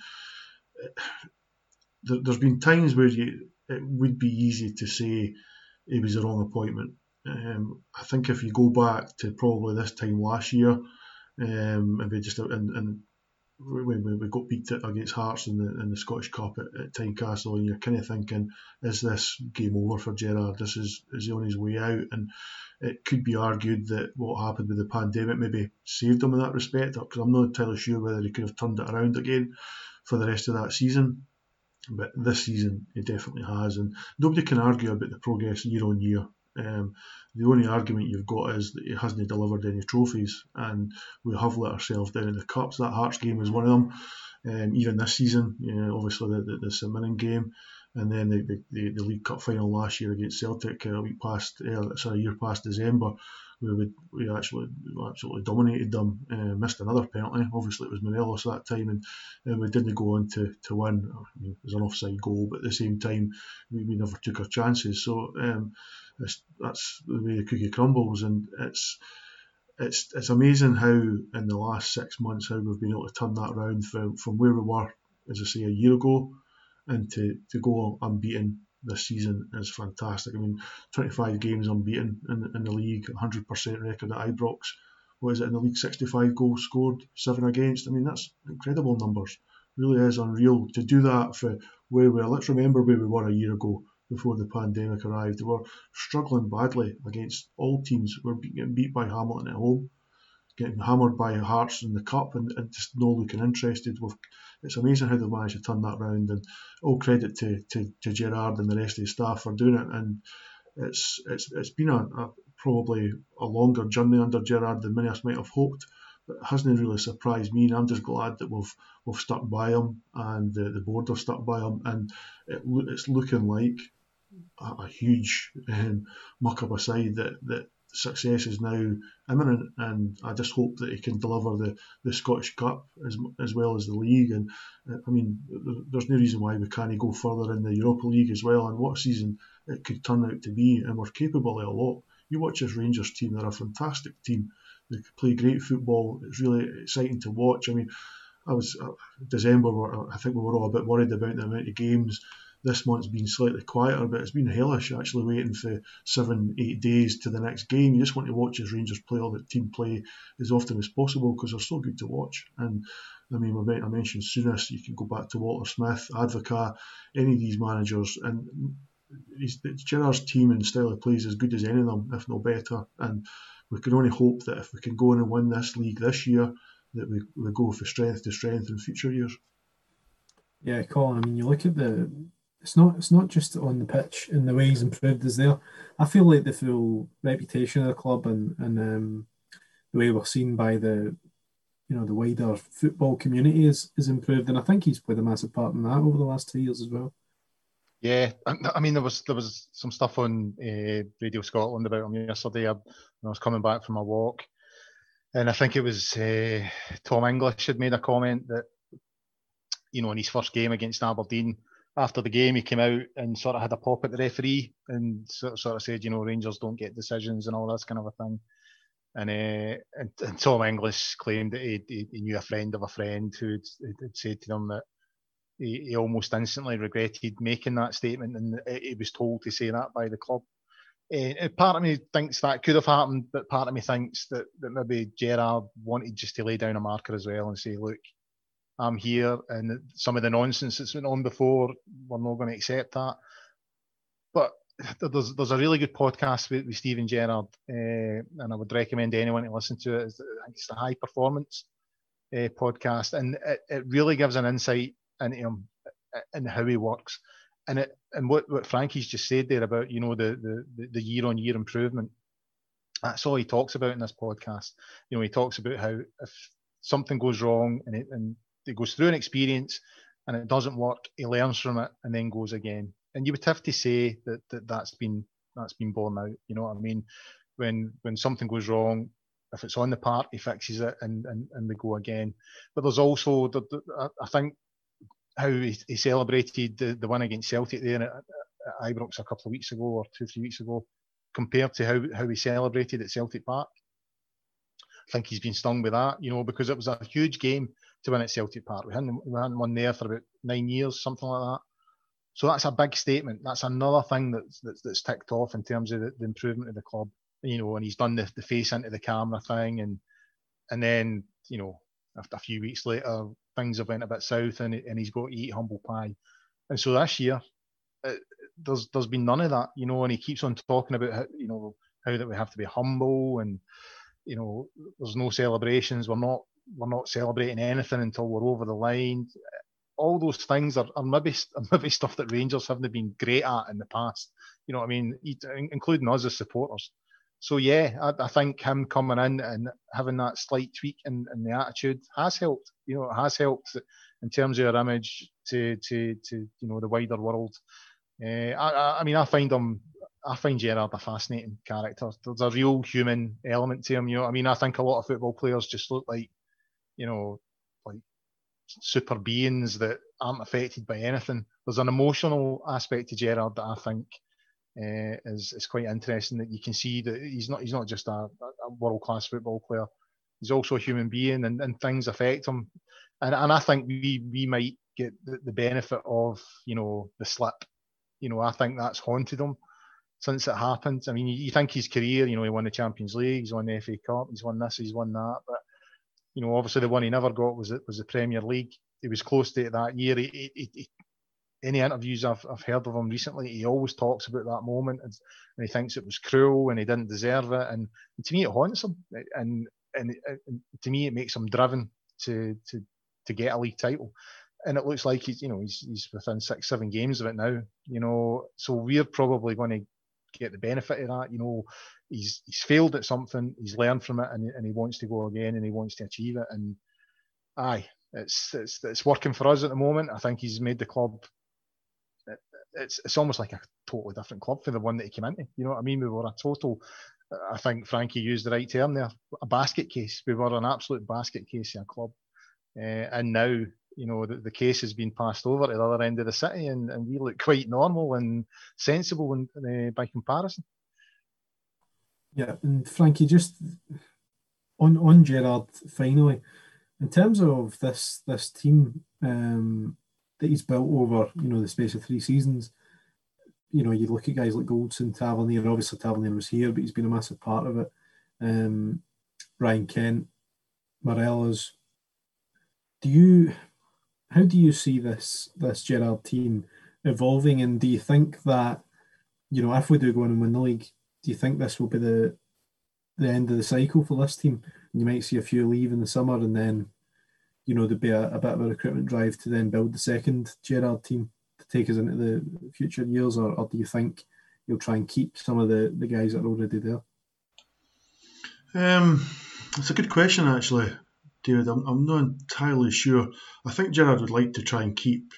there, has been times where you, it would be easy to say it was the wrong appointment. Um, I think if you go back to probably this time last year, um, maybe just and, and when we, we got beat against Hearts in the in the Scottish Cup at, at Tynecastle, and you're kind of thinking, is this game over for Gerrard? This is is he on his way out? And it could be argued that what happened with the pandemic maybe saved him in that respect, because I'm not entirely sure whether he could have turned it around again for the rest of that season. But this season, he definitely has, and nobody can argue about the progress year on year. Um, the only argument you've got is that he hasn't delivered any trophies, and we have let ourselves down in the cups. That Hearts game was one of them. Um, even this season, you know, obviously the, the, the St Mirren game, and then the, the, the, League Cup final last year against Celtic a week past, uh, sorry, a year past December, we would we actually absolutely dominated them. Uh, missed another penalty. Obviously, it was Morelos that time, and, and we didn't go on to, to win. I mean, it was an offside goal, but at the same time, we, we never took our chances. So um, that's the way the cookie crumbles, and it's it's it's amazing how in the last six months how we've been able to turn that around from, from where we were, as I say, a year ago, and to, to go unbeaten this season is fantastic. I mean, 25 games unbeaten in, in the league, 100% record at Ibrox. What is it in the league? 65 goals scored, seven against. I mean, that's incredible numbers. Really is unreal to do that for where we. Let's remember where we were a year ago before the pandemic arrived. They were struggling badly against all teams. We were getting beat by Hamilton at home, getting hammered by Hearts in the cup, and, and just no looking interested. We've, it's amazing how they've managed to turn that round, and all credit to, to, to Gerrard and the rest of his staff for doing it. And it's it's it's been a, a probably a longer journey under Gerrard than many of us might have hoped hasn't really surprised me. And I'm just glad that we've we've stuck by him and the, the board have stuck by him, and it, it's looking like a, a huge um, muck up aside that that success is now imminent, and I just hope that he can deliver the, the Scottish Cup as as well as the league. And uh, I mean, there's no reason why we can't go further in the Europa League as well. And what season it could turn out to be, and we're capable of a lot. You watch this Rangers team; they're a fantastic team. They play great football. It's really exciting to watch. I mean, I was uh, December. I think we were all a bit worried about the amount of games. This month's been slightly quieter, but it's been hellish actually waiting for seven, eight days to the next game. You just want to watch as Rangers play or the team play as often as possible because they're so good to watch. And I mean, I mentioned Souness. You can go back to Walter Smith, Advocaat, any of these managers, and Gerrard's team and style of play is as good as any of them, if not better. And we can only hope that if we can go in and win this league this year, that we, we go from strength to strength in future years. Yeah, Colin. I mean, you look at the. It's not. It's not just on the pitch and the way he's improved. Is there? I feel like the full reputation of the club and and um, the way we're seen by the, you know, the wider football community is is improved, and I think he's played a massive part in that over the last two years as well. Yeah, I mean there was there was some stuff on uh, Radio Scotland about him yesterday. I, I was coming back from a walk, and I think it was uh, Tom English had made a comment that you know, in his first game against Aberdeen, after the game, he came out and sort of had a pop at the referee and sort of, sort of said, you know, Rangers don't get decisions and all that kind of a thing. And, uh, and, and, Tom English claimed that he, he, knew a friend of a friend who had, said to him that he, he, almost instantly regretted making that statement and he was told to say that by the club. Uh, part of me thinks that could have happened, but part of me thinks that, that maybe Gerrard wanted just to lay down a marker as well and say, look, I'm here, and some of the nonsense that's been on before, we're not going to accept that. But there's there's a really good podcast with, with Steven Gerrard, uh, and I would recommend anyone to listen to it. It's the High Performance uh, podcast, and it, it really gives an insight into him uh, and how he works. And it and what, what Frankie's just said there about you know the the the year on year improvement. That's all he talks about in this podcast. You know, he talks about how if something goes wrong and it, and he goes through an experience and it doesn't work, he learns from it and then goes again. And you would have to say that, that that's been that's been borne out. You know what I mean? When when something goes wrong, if it's on the part, he fixes it and and, and they go again. But there's also the, the, I think how he, he celebrated the, the win against Celtic there at, at Ibrox a couple of weeks ago or two three weeks ago, compared to how how he celebrated at Celtic Park. I think he's been stung with that, you know, because it was a huge game to win at Celtic Park. We hadn't, we hadn't won there for about nine years, something like that. So that's a big statement. That's another thing that's that's, that's ticked off in terms of the, the, improvement of the club. You know, and he's done the, the face into the camera thing, and and then you know, a few weeks later, things have went a bit south, and and he's got to eat humble pie. And so this year, it, uh, there's there's been none of that. You know, and he keeps on talking about how, you know how that we have to be humble and you know there's no celebrations. We're not we're not celebrating anything until we're over the line. All those things are, are maybe are maybe stuff that Rangers haven't been great at in the past. You know what I mean, including us as supporters. So yeah, I, I think him coming in and having that slight tweak in, in the attitude has helped. You know, it has helped in terms of our image to to to you know the wider world. Uh, I, I mean, I find him I find Gerrard a fascinating character. There's a real human element to him. You know, I mean, I think a lot of football players just look like you know, like super beings that aren't affected by anything. There's an emotional aspect to Gerrard that I think uh, is is quite interesting. That you can see that he's not he's not just a, a world class football player. He's also a human being, and, and things affect him. And and I think we we might get the, the benefit of you know the slip. You know, I think that's haunted him since it happened. I mean, you, you think his career, you know, he won the Champions League, he's won the FA Cup, he's won this, he's won that, but you know, obviously the one he never got was was the Premier League. He was close to it that year. He, he, he, any interviews I've, I've heard of him recently, he always talks about that moment and, and he thinks it was cruel and he didn't deserve it. And, and to me, it haunts him. And, and, and to me, it makes him driven to to to get a league title. And it looks like he's, you know, he's, he's within six, seven games of it now. You know, so we're probably going to get the benefit of that. You know, he's he's failed at something, he's learned from it, and, and he wants to go again, and he wants to achieve it. And aye, it's it's it's working for us at the moment. I think he's made the club. It's it's almost like a totally different club for the one that he came into. You know what I mean? We were a total. I think Frankie used the right term there. A basket case. We were an absolute basket case in a club, uh, and now you know, the, the, case has been passed over to the other end of the city, and, and we look quite normal and sensible uh, by comparison. Yeah, and Frankie, just on on Gerrard finally, in terms of this this team um, that he's built over, you know, the space of three seasons. You know, you look at guys like Goldson, Tavernier. Obviously, Tavernier was here, but he's been a massive part of it. Um, Ryan Kent, Morelos. Do you how do you see this this Gerrard team evolving? And do you think that you know if we do go on and win the league, do you think this will be the the end of the cycle for this team? You might see a few leave in the summer, and then you know, there'd be a, a bit of a recruitment drive to then build the second Gerrard team to take us into the future years, or, or do you think you'll try and keep some of the, the guys that are already there? Um, it's a good question, actually, David. I'm, I'm not entirely sure. I think Gerrard would like to try and keep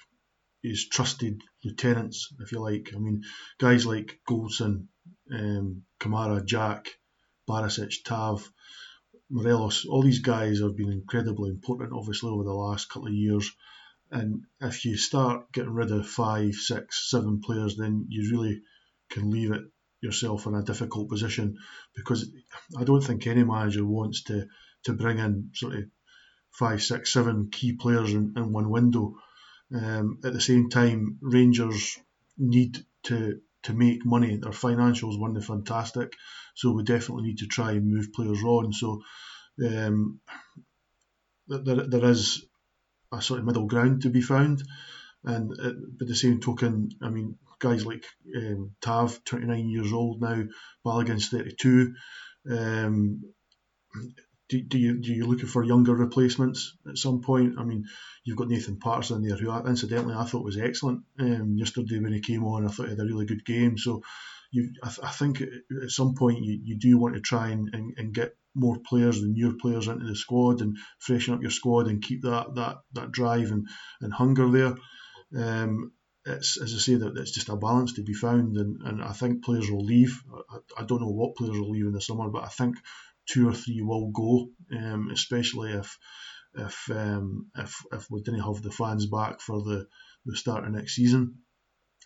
his trusted lieutenants, if you like. I mean, guys like Goldson, um, Kamara, Jack, Barisic, Tav, Morelos, all these guys have been incredibly important, obviously, over the last couple of years. And if you start getting rid of five, six, seven players, then you really can leave it yourself in a difficult position because I don't think any manager wants to to bring in sort of five, six, seven key players in, in one window. Um, at the same time, Rangers need to to make money. Their financials weren't fantastic, so we definitely need to try and move players on. So um, there, there is a sort of middle ground to be found. And uh, by the same token, I mean, guys like um, Tav, 29 years old now, Balogun's 32. Um, do, do you do you looking for younger replacements at some point? I mean, you've got Nathan Patterson there, who incidentally I thought was excellent um, yesterday when he came on. I thought he had a really good game. So, you I, th- I think at some point you, you do want to try and, and, and get more players and newer players into the squad and freshen up your squad and keep that that that drive and, and hunger there. Um, it's as I say that it's just a balance to be found, and, and I think players will leave. I, I don't know what players will leave in the summer, but I think two or three will go, um, especially if if um, if if we didn't have the fans back for the the start of next season.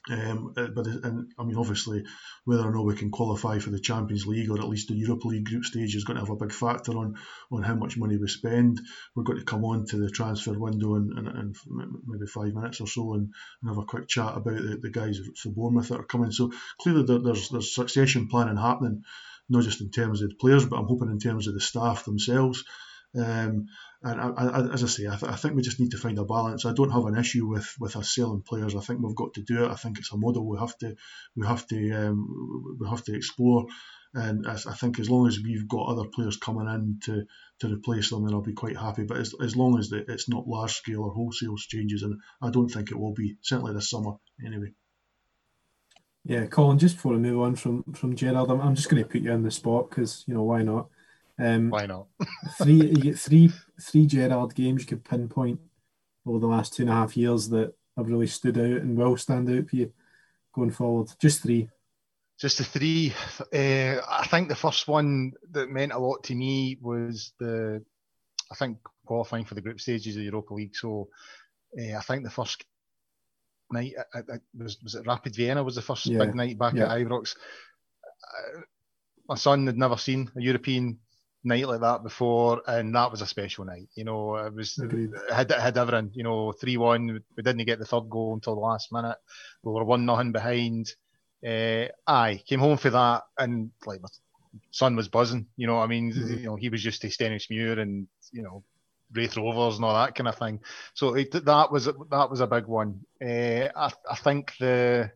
Um, uh, but and I mean, obviously, whether or not we can qualify for the Champions League or at least the Europa League group stage is going to have a big factor on on how much money we spend. We're going to come on to the transfer window in, in, in maybe five minutes or so and, and have a quick chat about the, the guys for Bournemouth that are coming. So clearly, there's there's succession planning happening, not just in terms of the players, but I'm hoping in terms of the staff themselves. Um, and I, I, as I say, I, th- I, think we just need to find a balance. I don't have an issue with, with us selling players. I think we've got to do it. I think it's a model we have to we have to um, we have to explore. And I, think as long as we've got other players coming in to, to replace them, then I'll be quite happy. But as, as long as the, it's not large scale or wholesale changes, and I don't think it will be certainly this summer anyway. Yeah, Colin. Just before I move on from from Gerrard, I'm, I'm just going to put you on the spot because you know why not. Um, Why not? three you get three three Gerrard games you could pinpoint over the last two and a half years that have really stood out and will stand out for you going forward. Just three. Just the three. Uh, I think the first one that meant a lot to me was the, I think qualifying for the group stages of the Europa League. So uh, I think the first night uh, was was it Rapid Vienna was the first yeah. big night back yeah. at Ibrox. Uh, my son had never seen a European night like that before, and that was a special night. You know, it was it had it had everything. You know, three one. We didn't get the third goal until the last minute. We were one nothing behind. Uh, aye, came home for that, and like my son was buzzing. You know, I mean, mm-hmm. you know, he was used to Stenhousemuir and you know, Raith Rovers and all that kind of thing. So it, that was that was a big one. Uh, I, I think the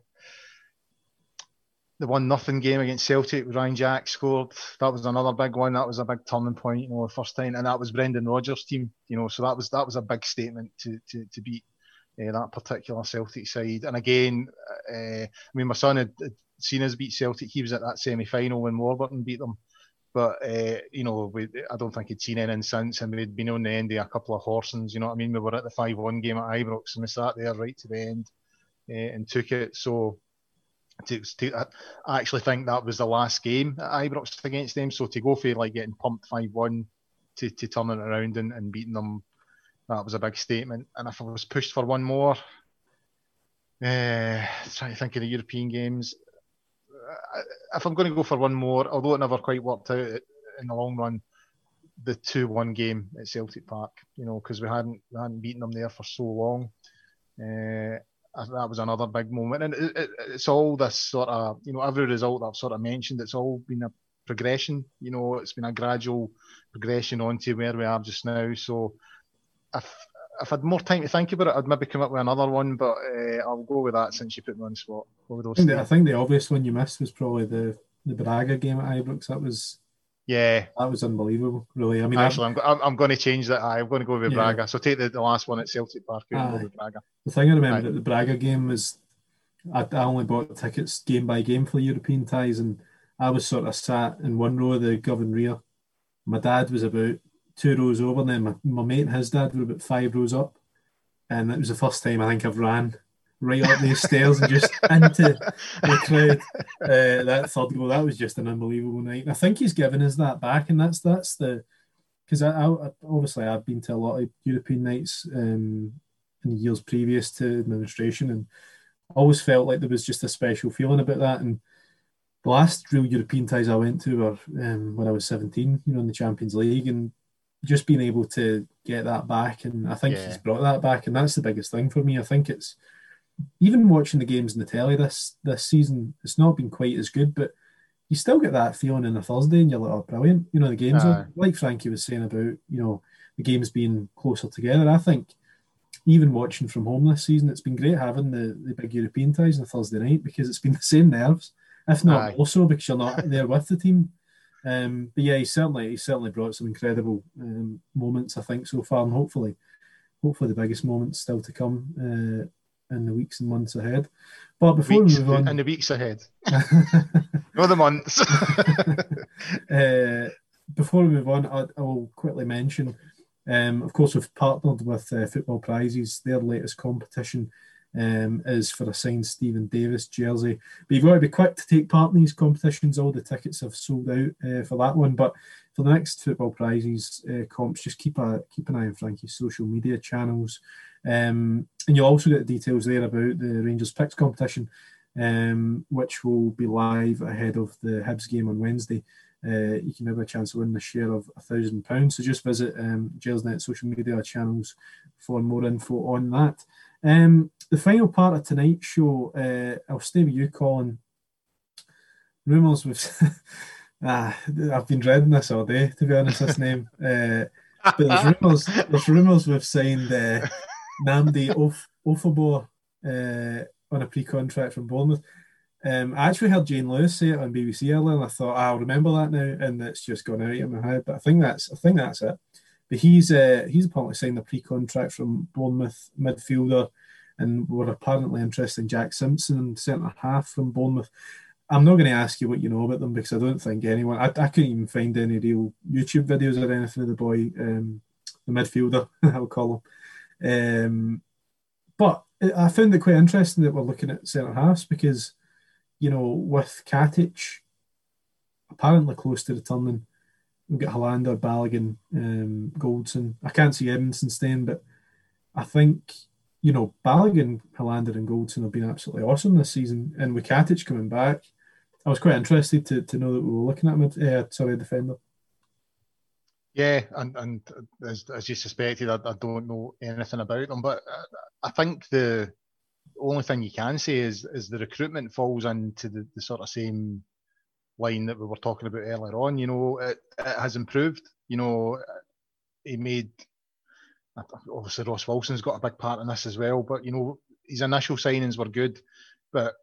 the one nothing game against Celtic, Ryan Jack scored. That was another big one. That was a big turning point, you know, the first time, and that was Brendan Rodgers' team, you know. So that was that was a big statement to to, to beat uh, that particular Celtic side. And again, uh, I mean, my son had, had, seen us beat Celtic. He was at that semi final when Warburton beat them. But uh, you know, we, I don't think he'd seen anything since, and we'd been on the end of a couple of horsings. You know what I mean? We were at the five-one game at Ibrox, and we sat there right to the end and took it. So to, to, I actually think that was the last game at Ibrox against them. So to go for like getting pumped five one to, to turn it around and, and beating them, that was a big statement. And if I was pushed for one more, uh, trying to think of the European games, uh, if I'm going to go for one more, although it never quite worked out in the long run, the two one game at Celtic Park, you know, because we hadn't we hadn't beaten them there for so long. Uh, that was another big moment. And it, it, it's all this sort of, you know, every result I've sort of mentioned, it's all been a progression. You know, it's been a gradual progression onto where we are just now. So if if I had more time to think about it, I'd maybe come up with another one, but uh, I'll go with that since you put me on spot. I think, the, I think the obvious one you missed was probably the, the Braga game at Ibrox. That was Yeah, that was unbelievable. Really, I mean, actually, I'm, I'm, I'm going to change that. I'm going to go with yeah. Braga. So take the, the last one at Celtic Park and go with Braga. The thing I remember at the Braga game was I, I only bought tickets game by game for the European ties, and I was sort of sat in one row of the Govan rear. My dad was about two rows over, and then my, my mate and his dad were about five rows up. And it was the first time I think I've ran right up these stairs and just into the crowd. Uh, that third goal, that was just an unbelievable night. And I think he's given us that back, and that's that's the because I, I, obviously I've been to a lot of European nights um, in the years previous to administration, and always felt like there was just a special feeling about that. And the last real European ties I went to were um, when I was 17, you know, in the Champions League, and just being able to get that back. And I think yeah. he's brought that back, and that's the biggest thing for me. I think it's even watching the games in the telly this this season, it's not been quite as good, but you still get that feeling in a Thursday, and you're like, oh, brilliant. You know, the games are like Frankie was saying about, you know, the games being closer together. I think even watching from home this season, it's been great having the, the big European ties on a Thursday night because it's been the same nerves, if not Aye. also because you're not there with the team. Um, but yeah, he certainly he certainly brought some incredible um, moments, I think, so far, and hopefully, hopefully the biggest moments still to come uh, in the weeks and months ahead. But before weeks, we move on, in the weeks ahead, not the months. uh, before we move on, I, I will quickly mention um, of course, we've partnered with uh, Football Prizes. Their latest competition um, is for a signed Steven Davis jersey. But you've got to be quick to take part in these competitions. All the tickets have sold out uh, for that one. But for the next Football Prizes uh, comps, just keep a keep an eye on Frankie's social media channels. Um, and you'll also get the details there about the Rangers Picks competition, um, which will be live ahead of the Hibs game on Wednesday uh, you can have a chance to win the share of a thousand pounds. So just visit um, Gersnet social media channels for more info on that. Um, the final part of tonight's show, uh, I'll stay with you, Colin. Rumours with. ah, I've been dreading this all day, to be honest. This name, uh, but there's rumours. There's rumours we've signed uh, Nnamdi Of- uh, on a pre-contract from Bournemouth. Um, I actually heard Jane Lewis say it on BBC earlier, and I thought oh, I'll remember that now, and it's just gone out of my head. But I think that's I think that's it. But he's uh, he's apparently signed a pre-contract from Bournemouth midfielder, and we're apparently interested in Jack Simpson, centre half from Bournemouth. I'm not going to ask you what you know about them because I don't think anyone. I, I couldn't even find any real YouTube videos or anything of the boy, um, the midfielder. I'll call him. Um, but I found it quite interesting that we're looking at centre halves because you know, with Katic apparently close to returning, we've got Helander, Balogun, um, Goldson. I can't see Edmundson staying, but I think, you know, Balogun, Helander, and Goldson have been absolutely awesome this season. And with coming back, I was quite interested to, to know that we were looking at mid, uh, sorry, defender. Yeah, and, and as, as you suspected, I, I don't know anything about them, but I think the only thing you can say is is the recruitment falls into the, the sort of same line that we were talking about earlier on. You know, it, it has improved. You know, he made obviously Ross Wilson's got a big part in this as well. But you know, his initial signings were good, but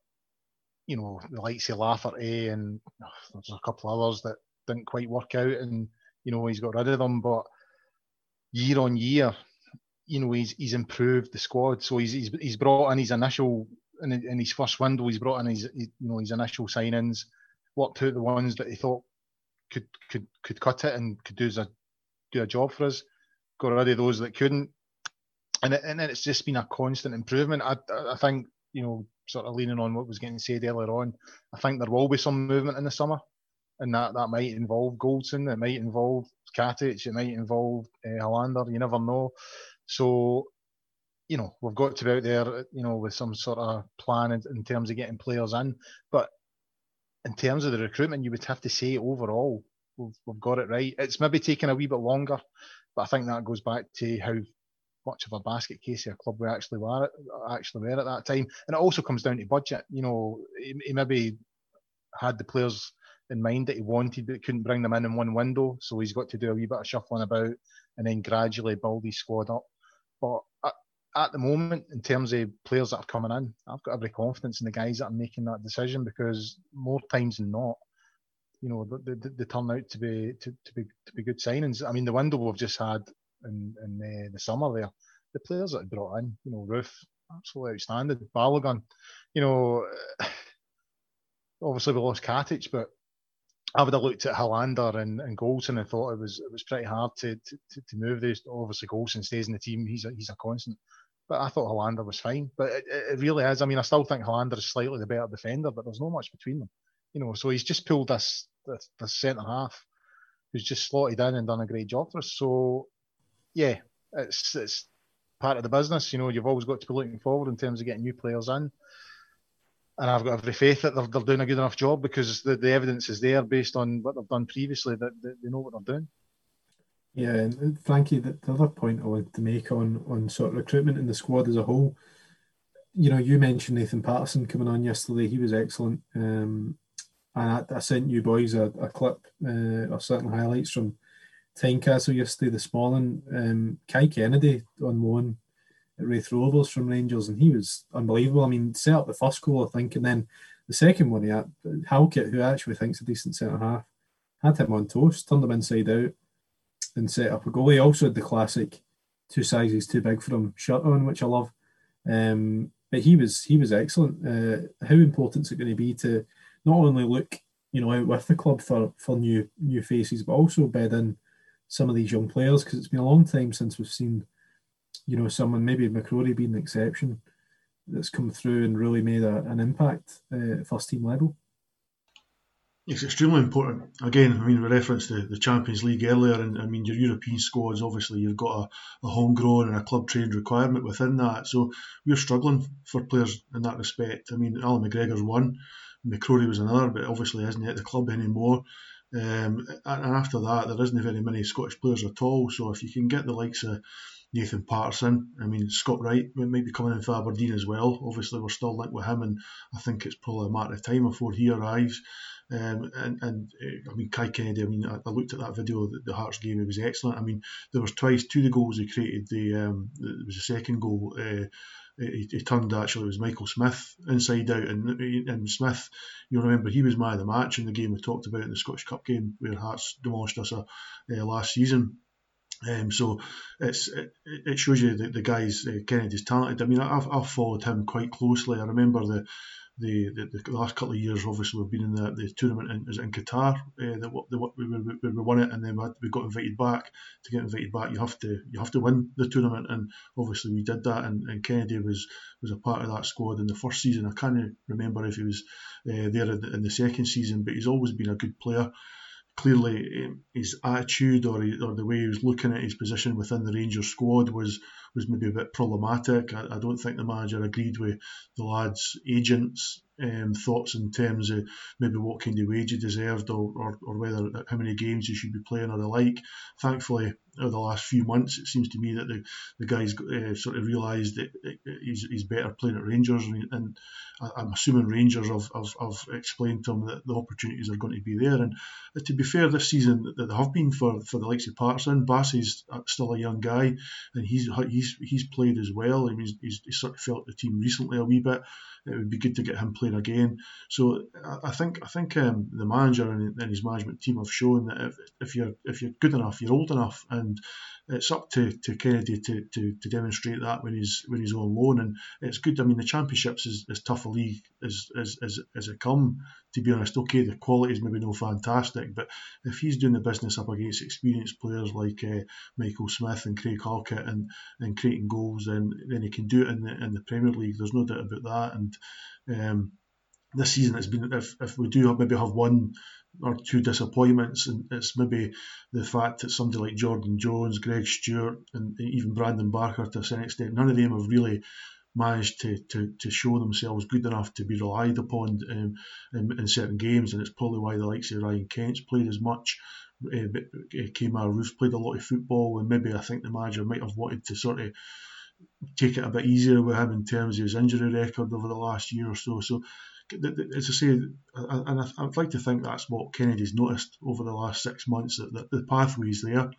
you know, the likes of Lafferty and oh, there's a couple of others that didn't quite work out, and you know, he's got rid of them. But year on year, you know he's he's improved the squad. So he's he's, he's brought in his initial in, in his first window. He's brought in his you know his initial signings, worked out the ones that he thought could could could cut it and could do a do a job for us. Got rid of those that couldn't, and it, and it's just been a constant improvement. I I think you know sort of leaning on what was getting said earlier on. I think there will be some movement in the summer, and that that might involve Goldson, it might involve Katic, it might involve uh, Helander. You never know. So, you know, we've got to be out there, you know, with some sort of plan in, in terms of getting players in. But in terms of the recruitment, you would have to say overall, we've, we've got it right. It's maybe taken a wee bit longer, but I think that goes back to how much of a basket case a club we actually were actually were at that time. And it also comes down to budget. You know, he, he maybe had the players in mind that he wanted, but couldn't bring them in in one window. So he's got to do a wee bit of shuffling about and then gradually build his squad up. But at, at the moment, in terms of players that are coming in, I've got every confidence in the guys that are making that decision because more times than not, you know, they, they, turn out to be to, to be to be good signings. I mean, the window we've just had in in the, the summer there, the players that brought in, you know, Roofe, absolutely outstanding. Balogun, you know, obviously we lost Katic, but I would have looked at Helander and, and Goldson and thought it was it was pretty hard to to, to move these. Obviously, Goldson stays in the team; he's a, he's a constant. But I thought Helander was fine. But it, it really is. I mean, I still think Helander is slightly the better defender, but there's not much between them. You know, so he's just pulled this this, this centre half who's just slotted in and done a great job for us. So yeah, it's it's part of the business. You know, you've always got to be looking forward in terms of getting new players in and I've got every faith that they're, they're doing a good enough job because the, the evidence is there based on what they've done previously that, they know what they're doing. Yeah, and Frankie, the, the other point I wanted to make on on sort of recruitment in the squad as a whole, you know, you mentioned Nathan Patterson coming on yesterday. He was excellent. Um, and I, I, sent you boys a, a clip uh, certain highlights from Tynecastle yesterday this morning. Um, Kai Kennedy on loan Raith Rovers from Rangers, and he was unbelievable. I mean, set up the first goal, I think, and then the second one, had Halkett, who actually thinks a decent centre half, had him on toast, turned him inside out, and set up a goal. He also had the classic two sizes too big for him shirt on, which I love. Um, but he was he was excellent. Uh, how important is it going to be to not only look you know out with the club for for new new faces, but also bed in some of these young players because it's been a long time since we've seen you know, someone maybe McCrorie being the exception that's come through and really made a, an impact uh, at first team level. It's extremely important. Again, I mean, we referenced the, the Champions League earlier, and I mean, your European squads, obviously, you've got a, a homegrown and a club trained requirement within that. So we're struggling for players in that respect. I mean, Allan McGregor's one, McCrorie was another, but obviously isn't at the club anymore. Um, and after that, there isn't very many Scottish players at all. So if you can get the likes of Nathan Patterson. I mean, Scott Wright might be coming in for Aberdeen as well. Obviously, we're still linked with him, and I think it's probably a matter of time before he arrives. Um, and, and uh, I mean, Kai Kennedy. I mean, I, I looked at that video, the, the Hearts game. It was excellent. I mean, there was twice two of the goals he created. The um, it was the second goal. Uh, he, he, turned actually it was Michael Smith inside out and and Smith you remember he was man of the match in the game we talked about in the Scottish Cup game where Hearts demolished us uh, last season um, so it's it, it shows you that the guy's uh, Kennedy's talented. I mean, I've, I've followed him quite closely. I remember the the, the, the last couple of years. Obviously, we've been in the, the tournament in, in Qatar. Uh, the, the, we, we, we won it, and then we got invited back. To get invited back, you have to you have to win the tournament, and obviously we did that. And, and Kennedy was was a part of that squad in the first season. I can't remember if he was uh, there in the, in the second season, but he's always been a good player clearly um, his attitude or, or the way he was looking at his position within the Rangers squad was was maybe a bit problematic. I, I don't think the manager agreed with the lads' agents um, thoughts in terms of maybe what kind of wage he deserved or, or, or whether how many games he should be playing or the like. Thankfully, over the last few months, it seems to me that the, the guys uh, sort of realised that he's, he's better playing at Rangers, and, and I'm assuming Rangers have, have, have, explained to him that the opportunities are going to be there. And to be fair, this season that they have been for, for the likes of Patterson, Bassey's still a young guy, and he's he's he's played as well. I mean, he's, he's, sort of felt the team recently a wee bit. It would be good to get him playing again. So I think I think um, the manager and, his management team have shown that if, if you're if you're good enough, you're old enough, it's up to, to Kennedy to, to, to demonstrate that when he's when he's on loan. And it's good. I mean, the championships is as tough a league as as, as, as it come. To be honest, okay, the quality is maybe no fantastic, but if he's doing the business up against experienced players like uh, Michael Smith and Craig Halkett and, and creating goals, then then he can do it in the in the Premier League. There's no doubt about that. And um, this season it's been if, if we do maybe have one or two disappointments, and it's maybe the fact that somebody like Jordan Jones, Greg Stewart, and even Brandon Barker to a certain extent, none of them have really managed to, to, to show themselves good enough to be relied upon um, in, in, certain games, and it's probably why the likes of Ryan Kent's played as much. Uh, but uh, Roofe played a lot of football, and maybe I think the manager might have wanted to sort of take it a bit easier with him in terms of his injury record over the last year or so. So as I say, and I'd like to think that's what Kennedy's noticed over the last six months that the pathway's there.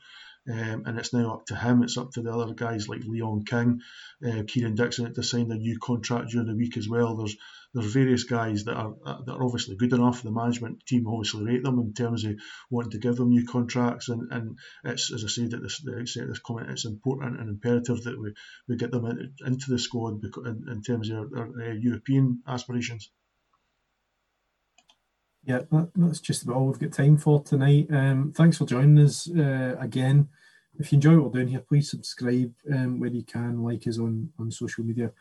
Um, and it's now up to him. It's up to the other guys like Leon King, uh, Ciaran Dickson to sign a new contract during the week as well. There's there's various guys that are that are obviously good enough. The management team obviously rate them in terms of wanting to give them new contracts, and, and it's as I said at this this comment, it's important and imperative that we, we get them in, into the squad in, in terms of their, our uh, European aspirations. Yeah, that, that's just about all we've got time for tonight. Um, thanks for joining us uh, again. If you enjoy what we're doing here, please subscribe um, where you can, like us on, on social media.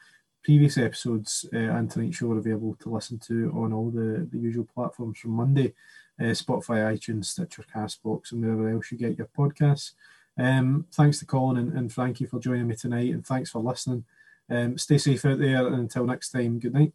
Previous episodes uh, and tonight's show are available to listen to on all the, the usual platforms from Monday uh, Spotify, iTunes, Stitcher, Castbox, and wherever else you get your podcasts. Um, thanks to Colin and, and Frankie for joining me tonight, and thanks for listening. Um, stay safe out there, and until next time, good night.